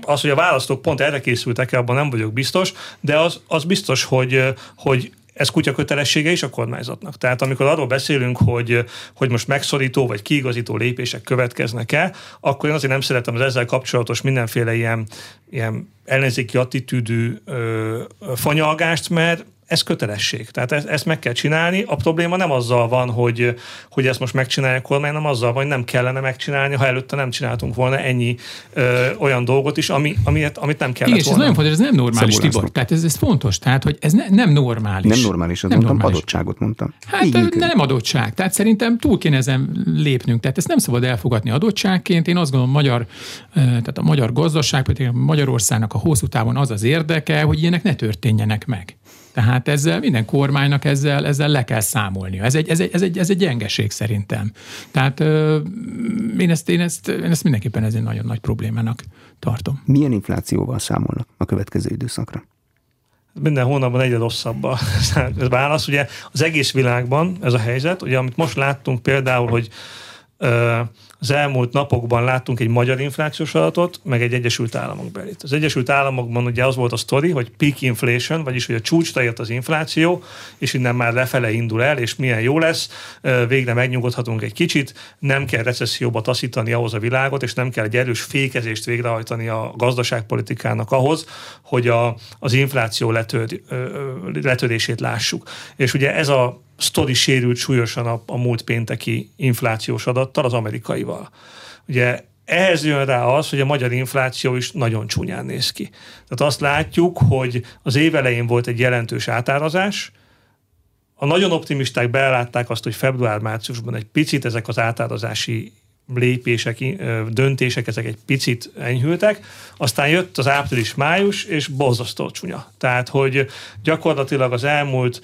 Az, hogy a választók pont erre készültek abban nem vagyok biztos, de az, az biztos, hogy, hogy ez kutya kötelessége is a kormányzatnak. Tehát amikor arról beszélünk, hogy, hogy most megszorító vagy kiigazító lépések következnek-e, akkor én azért nem szeretem az ezzel kapcsolatos mindenféle ilyen, ilyen ellenzéki attitűdű ö, fanyalgást, mert ez kötelesség. Tehát ezt, ezt meg kell csinálni. A probléma nem azzal van, hogy, hogy ezt most megcsinálja a kormány, nem azzal van, hogy nem kellene megcsinálni, ha előtte nem csináltunk volna ennyi ö, olyan dolgot is, ami, amit, amit nem kellett Igen, volna. ez nagyon fontos, ez nem normális, Szabul Tibor. Tehát ez, ez fontos, tehát hogy ez ne, nem normális. Nem normális, nem mondtam, normális. adottságot mondtam. Hát Igen. nem adottság. Tehát szerintem túl kéne ezen lépnünk. Tehát ezt nem szabad elfogadni adottságként. Én azt gondolom, magyar, tehát a magyar gazdaság, pedig Magyarországnak a hosszú távon az az érdeke, hogy ilyenek ne történjenek meg. Tehát ezzel minden kormánynak ezzel, ezzel le kell számolnia. Ez egy, ez, egy, ez, egy, ez egy gyengeség szerintem. Tehát én ezt, én, ezt, én ezt mindenképpen ez egy nagyon nagy problémának tartom. Milyen inflációval számolnak a következő időszakra? minden hónapban egyre rosszabb a válasz. Ugye az egész világban ez a helyzet, ugye amit most láttunk például, hogy az elmúlt napokban láttunk egy magyar inflációs adatot, meg egy Egyesült Államok belit. Az Egyesült Államokban ugye az volt a sztori, hogy peak inflation, vagyis hogy a csúcsra ért az infláció, és innen már lefele indul el, és milyen jó lesz, végre megnyugodhatunk egy kicsit, nem kell recesszióba taszítani ahhoz a világot, és nem kell egy erős fékezést végrehajtani a gazdaságpolitikának ahhoz, hogy a, az infláció letör, letörését lássuk. És ugye ez a sztori sérült súlyosan a, a múlt pénteki inflációs adattal, az amerikaival. Ugye ehhez jön rá az, hogy a magyar infláció is nagyon csúnyán néz ki. Tehát azt látjuk, hogy az év elején volt egy jelentős átárazás, a nagyon optimisták belátták azt, hogy február-márciusban egy picit ezek az átárazási lépések, döntések, ezek egy picit enyhültek, aztán jött az április-május, és borzasztó csúnya. Tehát, hogy gyakorlatilag az elmúlt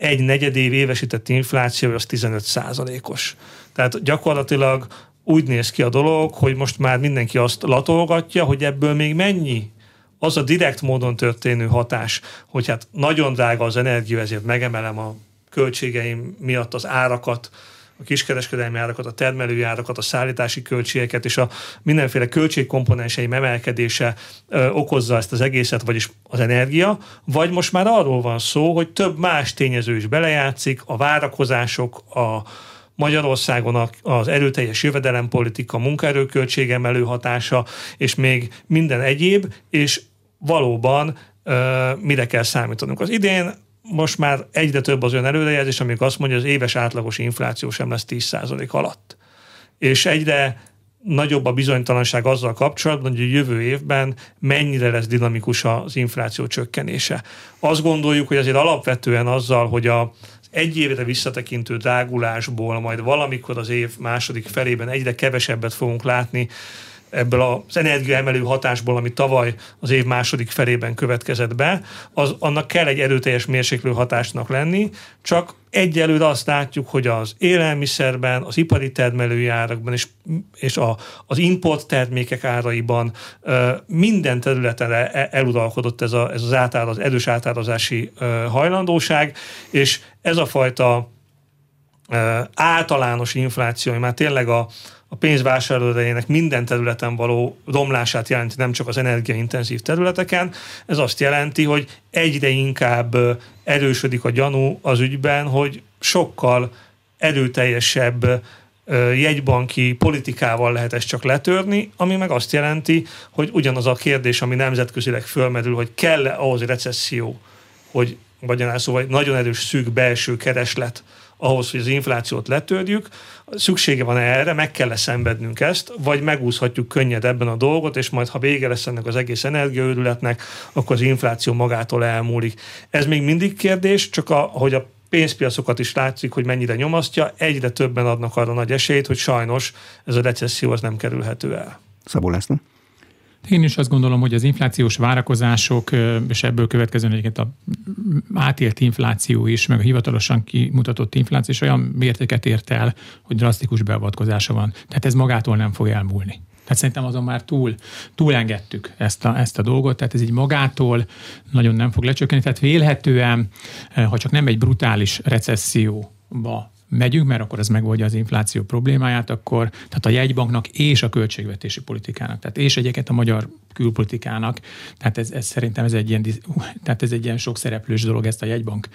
egy negyedév évesített infláció az 15 százalékos. Tehát gyakorlatilag úgy néz ki a dolog, hogy most már mindenki azt latolgatja, hogy ebből még mennyi az a direkt módon történő hatás, hogy hát nagyon drága az energia, ezért megemelem a költségeim miatt az árakat, a kiskereskedelmi árakat, a termelői árakat, a szállítási költségeket és a mindenféle költségkomponenseim emelkedése ö, okozza ezt az egészet, vagyis az energia, vagy most már arról van szó, hogy több más tényező is belejátszik, a várakozások, a Magyarországon az erőteljes jövedelempolitika, munkaerőköltségemelő hatása, és még minden egyéb, és valóban ö, mire kell számítanunk. Az idén most már egyre több az olyan előrejelzés, amik azt mondja, hogy az éves átlagos infláció sem lesz 10% alatt. És egyre nagyobb a bizonytalanság azzal kapcsolatban, hogy a jövő évben mennyire lesz dinamikus az infláció csökkenése. Azt gondoljuk, hogy azért alapvetően azzal, hogy a egy évre visszatekintő drágulásból majd valamikor az év második felében egyre kevesebbet fogunk látni, ebből az energiaemelő hatásból, ami tavaly az év második felében következett be, az, annak kell egy erőteljes mérséklő hatásnak lenni, csak egyelőre azt látjuk, hogy az élelmiszerben, az ipari termelői árakban és, és a, az import termékek áraiban minden területen e, eluralkodott ez, a, ez az, átáraz, erős átárazási hajlandóság, és ez a fajta általános infláció, már tényleg a, a pénzvásárlóerejének minden területen való romlását jelenti, nem csak az energiaintenzív területeken. Ez azt jelenti, hogy egyre inkább erősödik a gyanú az ügyben, hogy sokkal erőteljesebb jegybanki politikával lehet ezt csak letörni, ami meg azt jelenti, hogy ugyanaz a kérdés, ami nemzetközileg fölmerül, hogy kell-e ahhoz recesszió, hogy vagy szóval nagyon erős szűk belső kereslet ahhoz, hogy az inflációt letörjük, szüksége van erre, meg kell szenvednünk ezt, vagy megúszhatjuk könnyed ebben a dolgot, és majd ha vége lesz ennek az egész energiaőrületnek, akkor az infláció magától elmúlik. Ez még mindig kérdés, csak a, hogy a pénzpiacokat is látszik, hogy mennyire nyomasztja, egyre többen adnak arra nagy esélyt, hogy sajnos ez a recesszió az nem kerülhető el. Szabó László. Én is azt gondolom, hogy az inflációs várakozások, és ebből következően egyébként a átélt infláció is, meg a hivatalosan kimutatott infláció is olyan mértéket ért el, hogy drasztikus beavatkozása van. Tehát ez magától nem fog elmúlni. Tehát szerintem azon már túl, túlengedtük ezt a, ezt a dolgot, tehát ez így magától nagyon nem fog lecsökkenni. Tehát vélhetően, ha csak nem egy brutális recesszióba megyünk, mert akkor ez megoldja az infláció problémáját, akkor tehát a jegybanknak és a költségvetési politikának, tehát és egyébként a magyar külpolitikának, tehát ez, ez szerintem ez egy ilyen, tehát ez egy ilyen sok szereplős dolog ezt a jegybank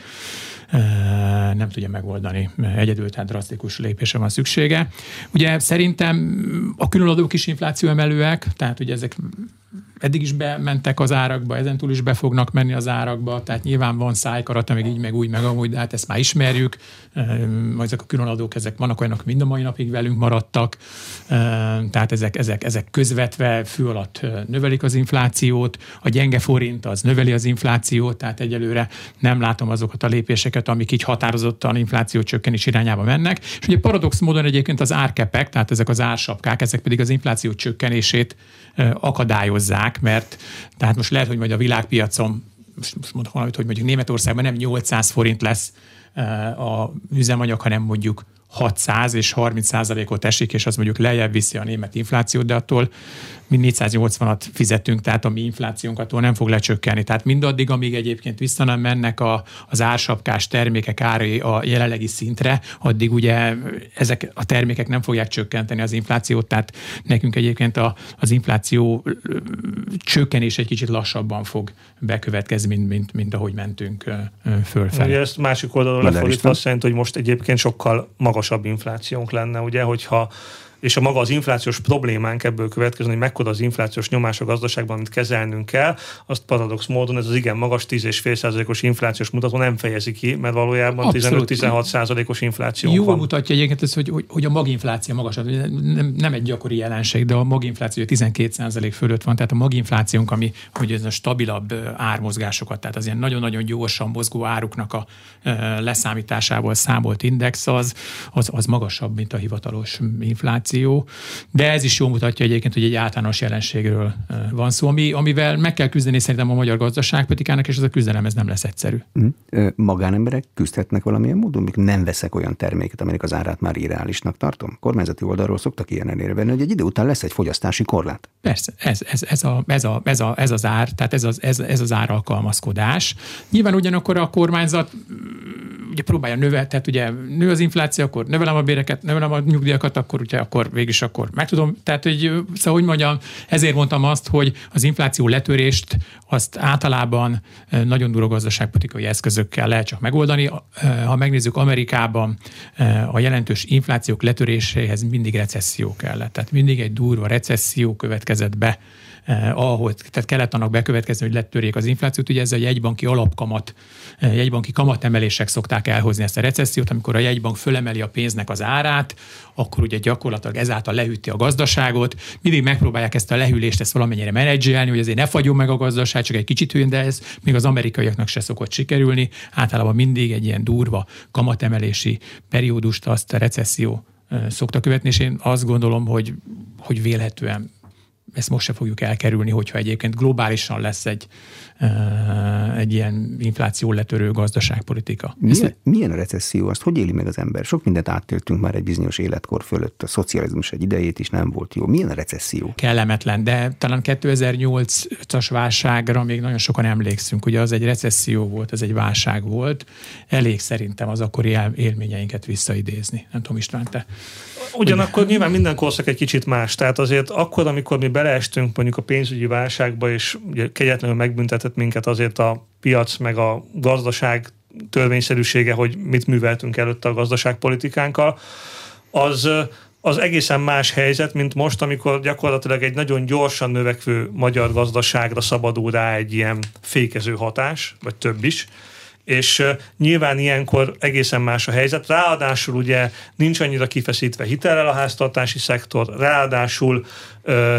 nem tudja megoldani egyedül, tehát drasztikus lépésre van szüksége. Ugye szerintem a különadók is infláció emelőek, tehát ugye ezek eddig is bementek az árakba, ezentúl is be fognak menni az árakba, tehát nyilván van szájkarata, meg így, meg úgy, meg amúgy, de hát ezt már ismerjük. Ezek a különadók, ezek vannak olyanok, mind a mai napig velünk maradtak, tehát ezek, ezek, ezek közvetve fő alatt növelik az inflációt, a gyenge forint az növeli az inflációt, tehát egyelőre nem látom azokat a lépéseket, amik így határozottan infláció csökkenés irányába mennek. És ugye paradox módon egyébként az árkepek, tehát ezek az ársapkák, ezek pedig az infláció csökkenését akadályozzák, mert tehát most lehet, hogy majd a világpiacon most mondok valamit, hogy mondjuk Németországban nem 800 forint lesz a üzemanyag, hanem mondjuk 600 és 30 százalékot esik, és az mondjuk lejjebb viszi a német inflációt, de attól mi 480-at fizetünk, tehát a mi inflációnk attól nem fog lecsökkenni. Tehát mindaddig, amíg egyébként vissza nem mennek a, az ársapkás termékek árai a jelenlegi szintre, addig ugye ezek a termékek nem fogják csökkenteni az inflációt, tehát nekünk egyébként a, az infláció csökkenés egy kicsit lassabban fog bekövetkezni, mint, mint, mint ahogy mentünk fölfelé. Ugye ezt másik oldalon lefordítva azt jelenti, hogy most egyébként sokkal magasabb inflációnk lenne, ugye, hogyha és a maga az inflációs problémánk ebből következő, hogy mekkora az inflációs nyomás a gazdaságban, amit kezelnünk kell, azt paradox módon ez az igen magas 10,5%-os inflációs mutató nem fejezi ki, mert valójában 15-16%-os infláció Jó van. mutatja egyébként ez, hogy, hogy, hogy a maginfláció magas, nem, nem egy gyakori jelenség, de a maginfláció 12% fölött van, tehát a maginflációnk, ami hogy ez a stabilabb ármozgásokat, tehát az ilyen nagyon-nagyon gyorsan mozgó áruknak a leszámításával számolt index, az, az, az magasabb, mint a hivatalos infláció infláció, de ez is jól mutatja egyébként, hogy egy általános jelenségről van szó, ami, amivel meg kell küzdeni szerintem a magyar gazdaságpolitikának, és ez a küzdelem ez nem lesz egyszerű. Mhm. Magánemberek küzdhetnek valamilyen módon, mikor nem veszek olyan terméket, aminek az árát már irreálisnak tartom? Kormányzati oldalról szoktak ilyen elérve, hogy egy idő után lesz egy fogyasztási korlát. Persze, ez, ez, ez, a, ez, a, ez, a, ez az ár, tehát ez az, ez, ez az áralkalmazkodás. Nyilván ugyanakkor a kormányzat ugye próbálja növelni, tehát ugye nő az infláció, akkor növelem a béreket, növelem a nyugdíjakat, akkor ugye akkor végig akkor meg tudom. Tehát, hogy, szóval, hogy mondjam, ezért mondtam azt, hogy az infláció letörést azt általában nagyon durva gazdaságpolitikai eszközökkel lehet csak megoldani. Ha megnézzük Amerikában, a jelentős inflációk letöréséhez mindig recesszió kellett. Tehát mindig egy durva recesszió következett be eh, ahol, tehát kellett annak bekövetkezni, hogy letörjék az inflációt. Ugye ez a jegybanki alapkamat, eh, jegybanki kamatemelések szokták elhozni ezt a recessziót, amikor a jegybank fölemeli a pénznek az árát, akkor ugye gyakorlatilag ezáltal lehűti a gazdaságot. Mindig megpróbálják ezt a lehűlést ezt valamennyire menedzselni, hogy azért ne fagyjon meg a gazdaság, csak egy kicsit hűn, de ez még az amerikaiaknak se szokott sikerülni. Általában mindig egy ilyen durva kamatemelési periódust azt a recesszió eh, szokta követni, és én azt gondolom, hogy, hogy vélhetően ezt most se fogjuk elkerülni, hogyha egyébként globálisan lesz egy, egy ilyen infláció letörő gazdaságpolitika. Milyen, milyen a recesszió? Azt hogy éli meg az ember? Sok mindent áttéltünk már egy bizonyos életkor fölött. A szocializmus egy idejét is nem volt jó. Milyen a recesszió? Kellemetlen, de talán 2008-as válságra még nagyon sokan emlékszünk. Ugye az egy recesszió volt, ez egy válság volt. Elég szerintem az akkori élményeinket visszaidézni. Nem tudom, István, te Ugyanakkor nyilván minden korszak egy kicsit más. Tehát azért akkor, amikor mi beleestünk mondjuk a pénzügyi válságba, és ugye kegyetlenül megbüntetett minket azért a piac meg a gazdaság törvényszerűsége, hogy mit műveltünk előtte a gazdaságpolitikánkkal, az, az egészen más helyzet, mint most, amikor gyakorlatilag egy nagyon gyorsan növekvő magyar gazdaságra szabadul rá egy ilyen fékező hatás, vagy több is, és nyilván ilyenkor egészen más a helyzet. Ráadásul ugye nincs annyira kifeszítve hitelrel a háztartási szektor, ráadásul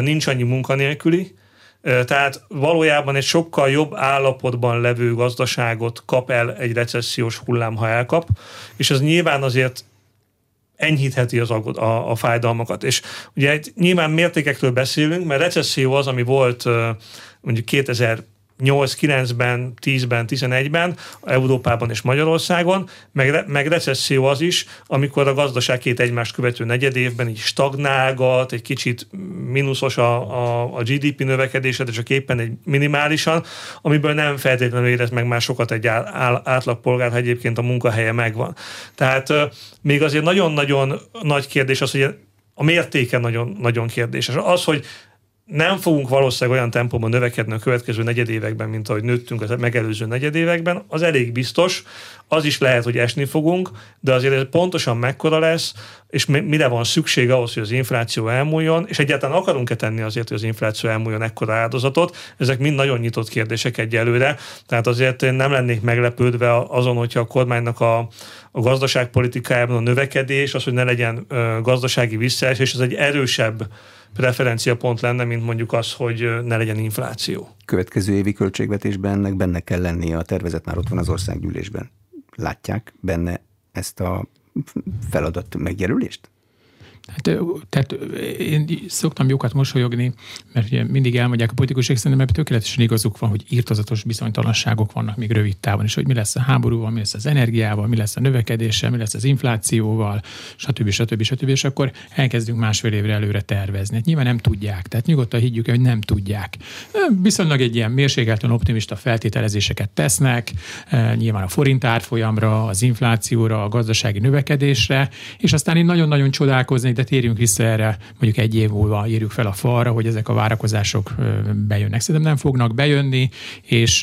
nincs annyi munkanélküli, tehát valójában egy sokkal jobb állapotban levő gazdaságot kap el egy recessziós hullám, ha elkap, és ez nyilván azért enyhítheti az a, a, a fájdalmakat. És ugye nyilván mértékekről beszélünk, mert recesszió az, ami volt mondjuk 2000 8-9-ben, 10-ben, 11-ben, Európában és Magyarországon, meg, meg recesszió az is, amikor a gazdaság két egymást követő negyed évben így stagnálgat, egy kicsit mínuszos a, a, a GDP növekedése, de csak éppen egy minimálisan, amiből nem feltétlenül érez meg már sokat egy átlagpolgár, ha egyébként a munkahelye megvan. Tehát még azért nagyon-nagyon nagy kérdés az, hogy a mértéke nagyon, nagyon kérdéses. Az, hogy nem fogunk valószínűleg olyan tempóban növekedni a következő negyedévekben, mint ahogy nőttünk az megelőző negyedévekben, az elég biztos, az is lehet, hogy esni fogunk, de azért ez pontosan mekkora lesz, és mire van szükség ahhoz, hogy az infláció elmúljon, és egyáltalán akarunk-e tenni azért, hogy az infláció elmúljon ekkora áldozatot, ezek mind nagyon nyitott kérdések egyelőre, tehát azért én nem lennék meglepődve azon, hogyha a kormánynak a, a gazdaságpolitikájában a növekedés, az, hogy ne legyen ö, gazdasági visszaesés, ez egy erősebb preferenciapont lenne, mint mondjuk az, hogy ne legyen infláció. Következő évi költségvetésben ennek benne kell lennie, a tervezet már ott van az országgyűlésben. Látják benne ezt a feladat megjelölést? Hát, tehát én szoktam jókat mosolyogni, mert ugye mindig elmondják a politikusok, szerintem ebben tökéletesen igazuk van, hogy írtozatos bizonytalanságok vannak még rövid távon, és hogy mi lesz a háborúval, mi lesz az energiával, mi lesz a növekedéssel, mi lesz az inflációval, stb. stb. stb. És akkor elkezdünk másfél évre előre tervezni. Hát nyilván nem tudják, tehát nyugodtan higgyük, hogy nem tudják. Viszonylag egy ilyen mérsékelten optimista feltételezéseket tesznek, nyilván a forint árfolyamra, az inflációra, a gazdasági növekedésre, és aztán én nagyon-nagyon csodálkozni, de térjünk vissza erre, mondjuk egy év múlva írjuk fel a falra, hogy ezek a várakozások bejönnek. Szerintem nem fognak bejönni, és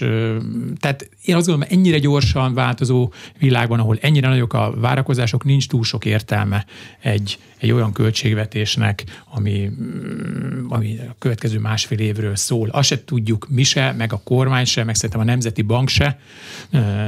tehát én azt gondolom, ennyire gyorsan változó világban, ahol ennyire nagyok a várakozások, nincs túl sok értelme egy, egy olyan költségvetésnek, ami, mm, ami a következő másfél évről szól. Azt se tudjuk mi se, meg a kormány se, meg szerintem a Nemzeti Bank se,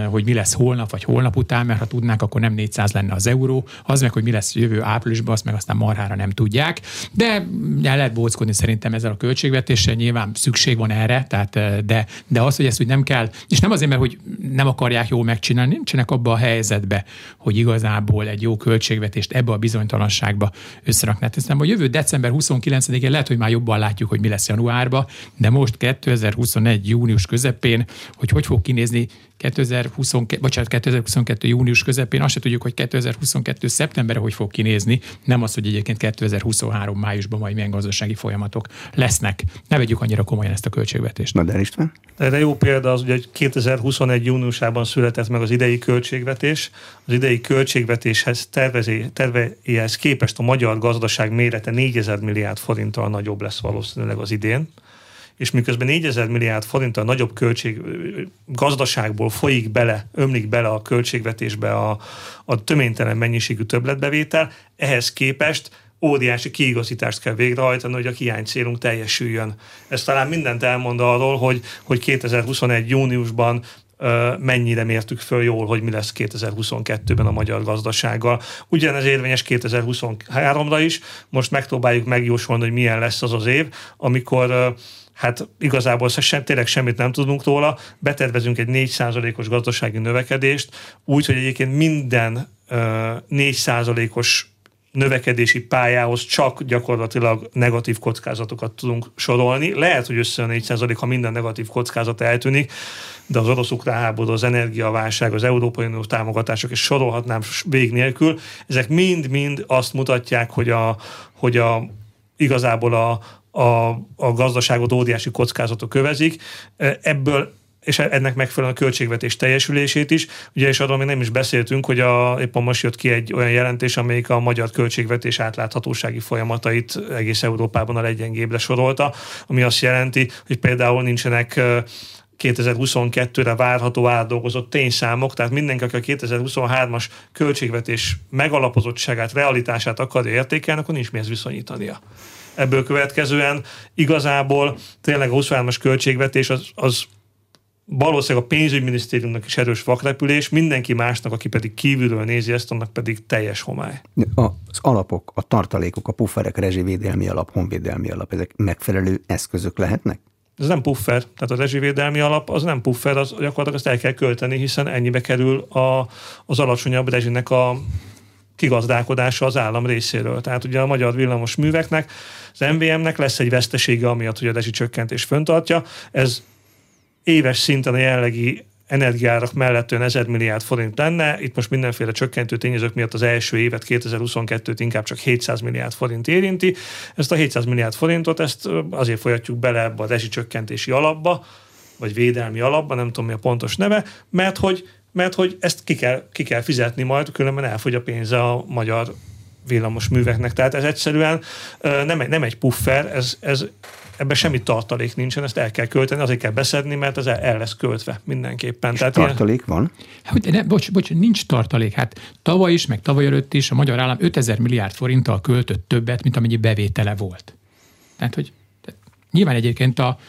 hogy mi lesz holnap vagy holnap után, mert ha tudnánk, akkor nem 400 lenne az euró, az meg, hogy mi lesz jövő áprilisban, azt meg aztán marhára nem tudják, de el lehet bóckodni szerintem ezzel a költségvetéssel, nyilván szükség van erre, tehát, de, de az, hogy ezt úgy nem kell, és nem azért, mert hogy nem akarják jól megcsinálni, nincsenek abba a helyzetbe, hogy igazából egy jó költségvetést ebbe a bizonytalanságba összerakni. Hiszem, hogy jövő december 29-én lehet, hogy már jobban látjuk, hogy mi lesz januárban, de most 2021. június közepén, hogy hogy fog kinézni 2022, bocsánat, 2022. június közepén, azt se tudjuk, hogy 2022. szeptemberre hogy fog kinézni, nem az, hogy egyébként 2023. májusban majd milyen gazdasági folyamatok lesznek. Ne vegyük annyira komolyan ezt a költségvetést. Na, de István? Erre jó példa az, hogy 2021. júniusában született meg az idei költségvetés. Az idei költségvetéshez tervezé, terveihez képest a magyar gazdaság mérete 4000 milliárd forinttal nagyobb lesz valószínűleg az idén és miközben 4000 milliárd forinttal nagyobb költség gazdaságból folyik bele, ömlik bele a költségvetésbe a, a töménytelen mennyiségű többletbevétel, ehhez képest óriási kiigazítást kell végrehajtani, hogy a hiány célunk teljesüljön. Ez talán mindent elmond arról, hogy, hogy 2021. júniusban mennyire mértük föl jól, hogy mi lesz 2022-ben a magyar gazdasággal. Ugyanez érvényes 2023-ra is. Most megpróbáljuk megjósolni, hogy milyen lesz az az év, amikor hát igazából sem, tényleg semmit nem tudunk róla, betervezünk egy 4%-os gazdasági növekedést, úgy, hogy egyébként minden 4%-os növekedési pályához csak gyakorlatilag negatív kockázatokat tudunk sorolni. Lehet, hogy össze a 4% ha minden negatív kockázat eltűnik, de az orosz-ukrán háború, az energiaválság, az Európai Unió támogatások, és sorolhatnám vég nélkül, ezek mind-mind azt mutatják, hogy a, hogy a igazából a, a, a gazdaságot óriási kockázatok kövezik. Ebből és ennek megfelelően a költségvetés teljesülését is. Ugye, és arról még nem is beszéltünk, hogy a, éppen most jött ki egy olyan jelentés, amelyik a magyar költségvetés átláthatósági folyamatait egész Európában a leggyengébbre sorolta, ami azt jelenti, hogy például nincsenek 2022-re várható átdolgozott tényszámok, tehát mindenki, aki a 2023-as költségvetés megalapozottságát, realitását akarja értékelni, akkor nincs mihez viszonyítania. Ebből következően igazából tényleg a 23-as költségvetés az, az valószínűleg a pénzügyminisztériumnak is erős vakrepülés, mindenki másnak, aki pedig kívülről nézi ezt, annak pedig teljes homály. Az alapok, a tartalékok, a pufferek, rezsivédelmi alap, honvédelmi alap, ezek megfelelő eszközök lehetnek? Ez nem puffer, tehát a rezsivédelmi alap az nem puffer, az gyakorlatilag azt el kell költeni, hiszen ennyibe kerül a, az alacsonyabb rezsinek a kigazdálkodása az állam részéről. Tehát ugye a magyar villamos műveknek, az MVM-nek lesz egy vesztesége, amiatt, hogy a csökkentés föntartja. Ez éves szinten a jelenlegi energiárak mellett olyan 1000 milliárd forint lenne. Itt most mindenféle csökkentő tényezők miatt az első évet, 2022-t inkább csak 700 milliárd forint érinti. Ezt a 700 milliárd forintot ezt azért folyatjuk bele ebbe a rezsicsökkentési alapba, vagy védelmi alapba, nem tudom mi a pontos neve, mert hogy, mert hogy ezt ki kell, ki kell fizetni majd, különben elfogy a pénze a magyar villamos műveknek. Tehát ez egyszerűen nem egy, nem egy puffer, ez, ez ebben semmi tartalék nincsen, ezt el kell költeni, azért kell beszedni, mert ez el, el lesz költve mindenképpen. És Tehát tartalék ilyen... van? Hogy, ne, bocs, bocs, nincs tartalék. Hát tavaly is, meg tavaly előtt is a magyar állam 5000 milliárd forinttal költött többet, mint amennyi bevétele volt. Tehát, hogy nyilván egyébként a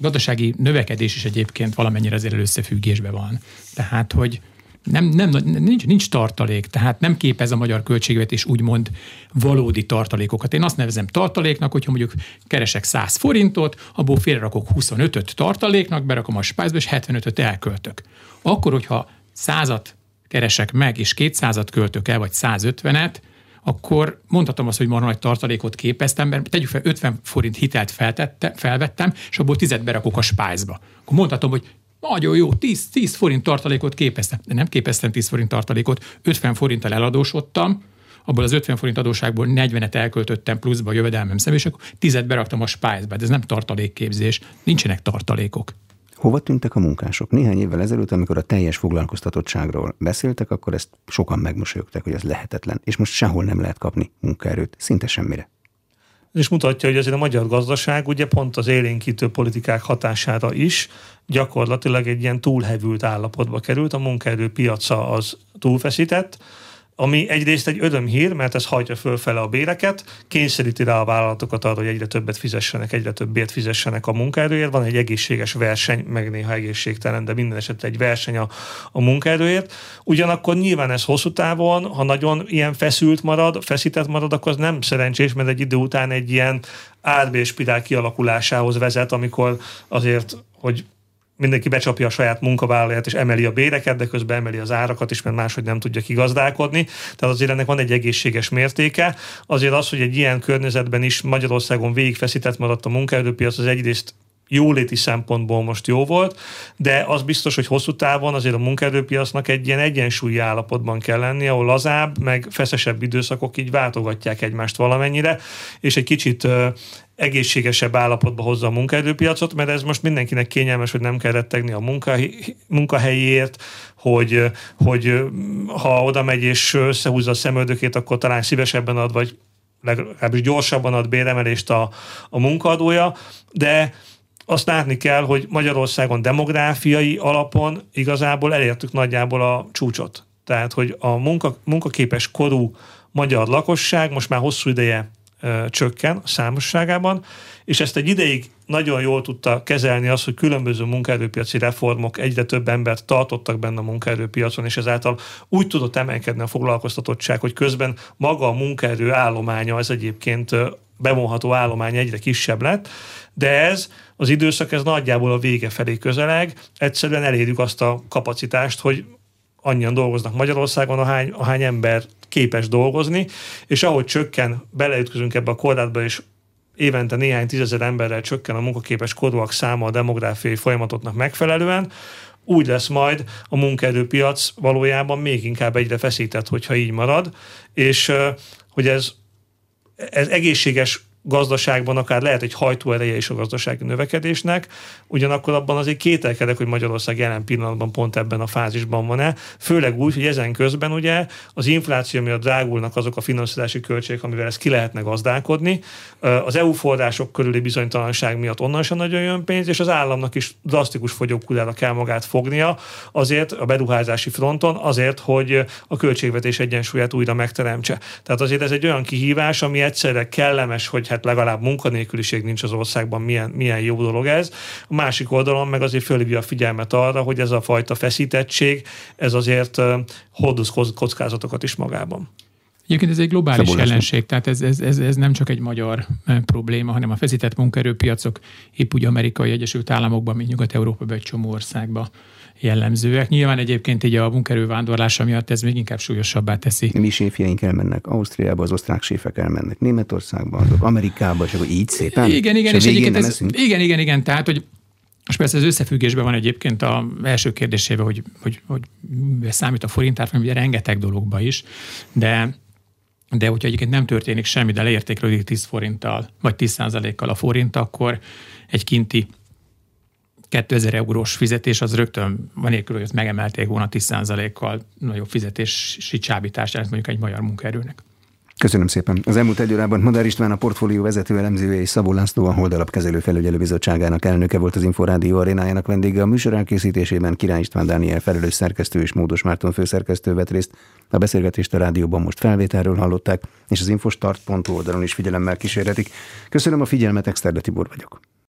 gazdasági növekedés is egyébként valamennyire azért összefüggésben van. Tehát, hogy nem, nem, nincs, nincs tartalék, tehát nem képez a magyar költségvetés úgymond valódi tartalékokat. Én azt nevezem tartaléknak, hogyha mondjuk keresek 100 forintot, abból félrerakok 25-öt tartaléknak, berakom a spájzba, és 75-öt elköltök. Akkor, hogyha 100-at keresek meg, és 200-at költök el, vagy 150-et, akkor mondhatom azt, hogy marha nagy tartalékot képeztem, mert tegyük fel 50 forint hitelt feltette, felvettem, és abból 10 berakok a spájzba. Akkor mondhatom, hogy nagyon jó, 10, 10 forint tartalékot képeztem. De nem képeztem 10 forint tartalékot, 50 forinttal eladósodtam, abból az 50 forint adóságból 40-et elköltöttem pluszba a jövedelmem személy, és akkor 10 beraktam a spájzba. De ez nem tartalékképzés, nincsenek tartalékok. Hova tűntek a munkások? Néhány évvel ezelőtt, amikor a teljes foglalkoztatottságról beszéltek, akkor ezt sokan megmosolyogtak, hogy ez lehetetlen, és most sehol nem lehet kapni munkaerőt, szinte semmire és mutatja, hogy azért a magyar gazdaság ugye pont az élénkítő politikák hatására is gyakorlatilag egy ilyen túlhevült állapotba került, a munkaerőpiaca az túlfeszített, ami egyrészt egy örömhír, mert ez hajtja fölfele a béreket, kényszeríti rá a vállalatokat arra, hogy egyre többet fizessenek, egyre többet fizessenek a munkaerőért. Van egy egészséges verseny, meg néha egészségtelen, de minden esetre egy verseny a, a munkaerőért. Ugyanakkor nyilván ez hosszú távon, ha nagyon ilyen feszült marad, feszített marad, akkor az nem szerencsés, mert egy idő után egy ilyen árbérspirál kialakulásához vezet, amikor azért, hogy mindenki becsapja a saját munkavállalóját, és emeli a béreket, de közben emeli az árakat is, mert máshogy nem tudja kigazdálkodni. Tehát azért ennek van egy egészséges mértéke. Azért az, hogy egy ilyen környezetben is Magyarországon végigfeszített maradt a munkaerőpiac, az egyrészt jóléti szempontból most jó volt, de az biztos, hogy hosszú távon azért a munkaerőpiacnak egy ilyen egyensúlyi állapotban kell lenni, ahol lazább, meg feszesebb időszakok így váltogatják egymást valamennyire, és egy kicsit egészségesebb állapotba hozza a munkaerőpiacot, mert ez most mindenkinek kényelmes, hogy nem kell rettegni a munkahelyért, hogy, hogy ha oda megy és összehúzza a szemöldökét, akkor talán szívesebben ad, vagy legalábbis gyorsabban ad béremelést a, a munkaadója, de azt látni kell, hogy Magyarországon demográfiai alapon igazából elértük nagyjából a csúcsot. Tehát, hogy a munka, munkaképes korú magyar lakosság most már hosszú ideje csökken a számosságában, és ezt egy ideig nagyon jól tudta kezelni az, hogy különböző munkaerőpiaci reformok egyre több embert tartottak benne a munkaerőpiacon, és ezáltal úgy tudott emelkedni a foglalkoztatottság, hogy közben maga a munkaerő állománya, ez egyébként bevonható állomány egyre kisebb lett, de ez az időszak ez nagyjából a vége felé közeleg, egyszerűen elérjük azt a kapacitást, hogy annyian dolgoznak Magyarországon, ahány, ahány ember képes dolgozni, és ahogy csökken, beleütközünk ebbe a korlátba, és évente néhány tízezer emberrel csökken a munkaképes korúak száma a demográfiai folyamatoknak megfelelően, úgy lesz majd a munkaerőpiac valójában még inkább egyre feszített, hogyha így marad, és hogy ez, ez egészséges gazdaságban akár lehet egy hajtóereje is a gazdasági növekedésnek, ugyanakkor abban azért kételkedek, hogy Magyarország jelen pillanatban pont ebben a fázisban van-e, főleg úgy, hogy ezen közben ugye az infláció miatt drágulnak azok a finanszírozási költségek, amivel ezt ki lehetne gazdálkodni, az EU források körüli bizonytalanság miatt onnan sem nagyon jön pénz, és az államnak is drasztikus fogyókulára kell magát fognia. Azért a beruházási fronton, azért, hogy a költségvetés egyensúlyát újra megteremtse. Tehát azért ez egy olyan kihívás, ami egyszerre kellemes, hogy hát legalább munkanélküliség nincs az országban, milyen, milyen jó dolog ez. A másik oldalon meg azért fölhívja a figyelmet arra, hogy ez a fajta feszítettség, ez azért hordoz kockázatokat is magában. Egyébként ez egy globális Szabolás jelenség, tehát ez, ez, ez, ez nem csak egy magyar probléma, hanem a feszített munkaerőpiacok épp úgy amerikai Egyesült Államokban, mint Nyugat-Európában, egy csomó országban jellemzőek. Nyilván egyébként így a munkerő vándorlása miatt ez még inkább súlyosabbá teszi. Mi séfjeink elmennek Ausztriába, az osztrák séfek elmennek Németországba, azok Amerikába, és akkor így szépen. Igen, igen, és, és egyébként ez, igen, igen, igen, tehát, hogy most persze az összefüggésben van egyébként a első kérdésével, hogy, hogy, hogy számít a forintár, ugye rengeteg dologba is, de de hogyha egyébként nem történik semmi, de leértékelődik 10 forinttal, vagy 10 kal a forint, akkor egy kinti 2000 eurós fizetés az rögtön, van nélkül, hogy ezt megemelték volna 10%-kal nagyobb fizetési csábítást, ez mondjuk egy magyar munkaerőnek. Köszönöm szépen. Az elmúlt egy órában Madár István a portfólió vezető elemzője és Szabó László a Holdalap kezelő felügyelőbizottságának elnöke volt az Inforádió arénájának vendége. A műsor elkészítésében Király István Dániel felelős szerkesztő és Módos Márton főszerkesztő vett részt. A beszélgetést a rádióban most felvételről hallották, és az infostart.hu oldalon is figyelemmel kísérhetik. Köszönöm a figyelmet, Exterde Tibor vagyok.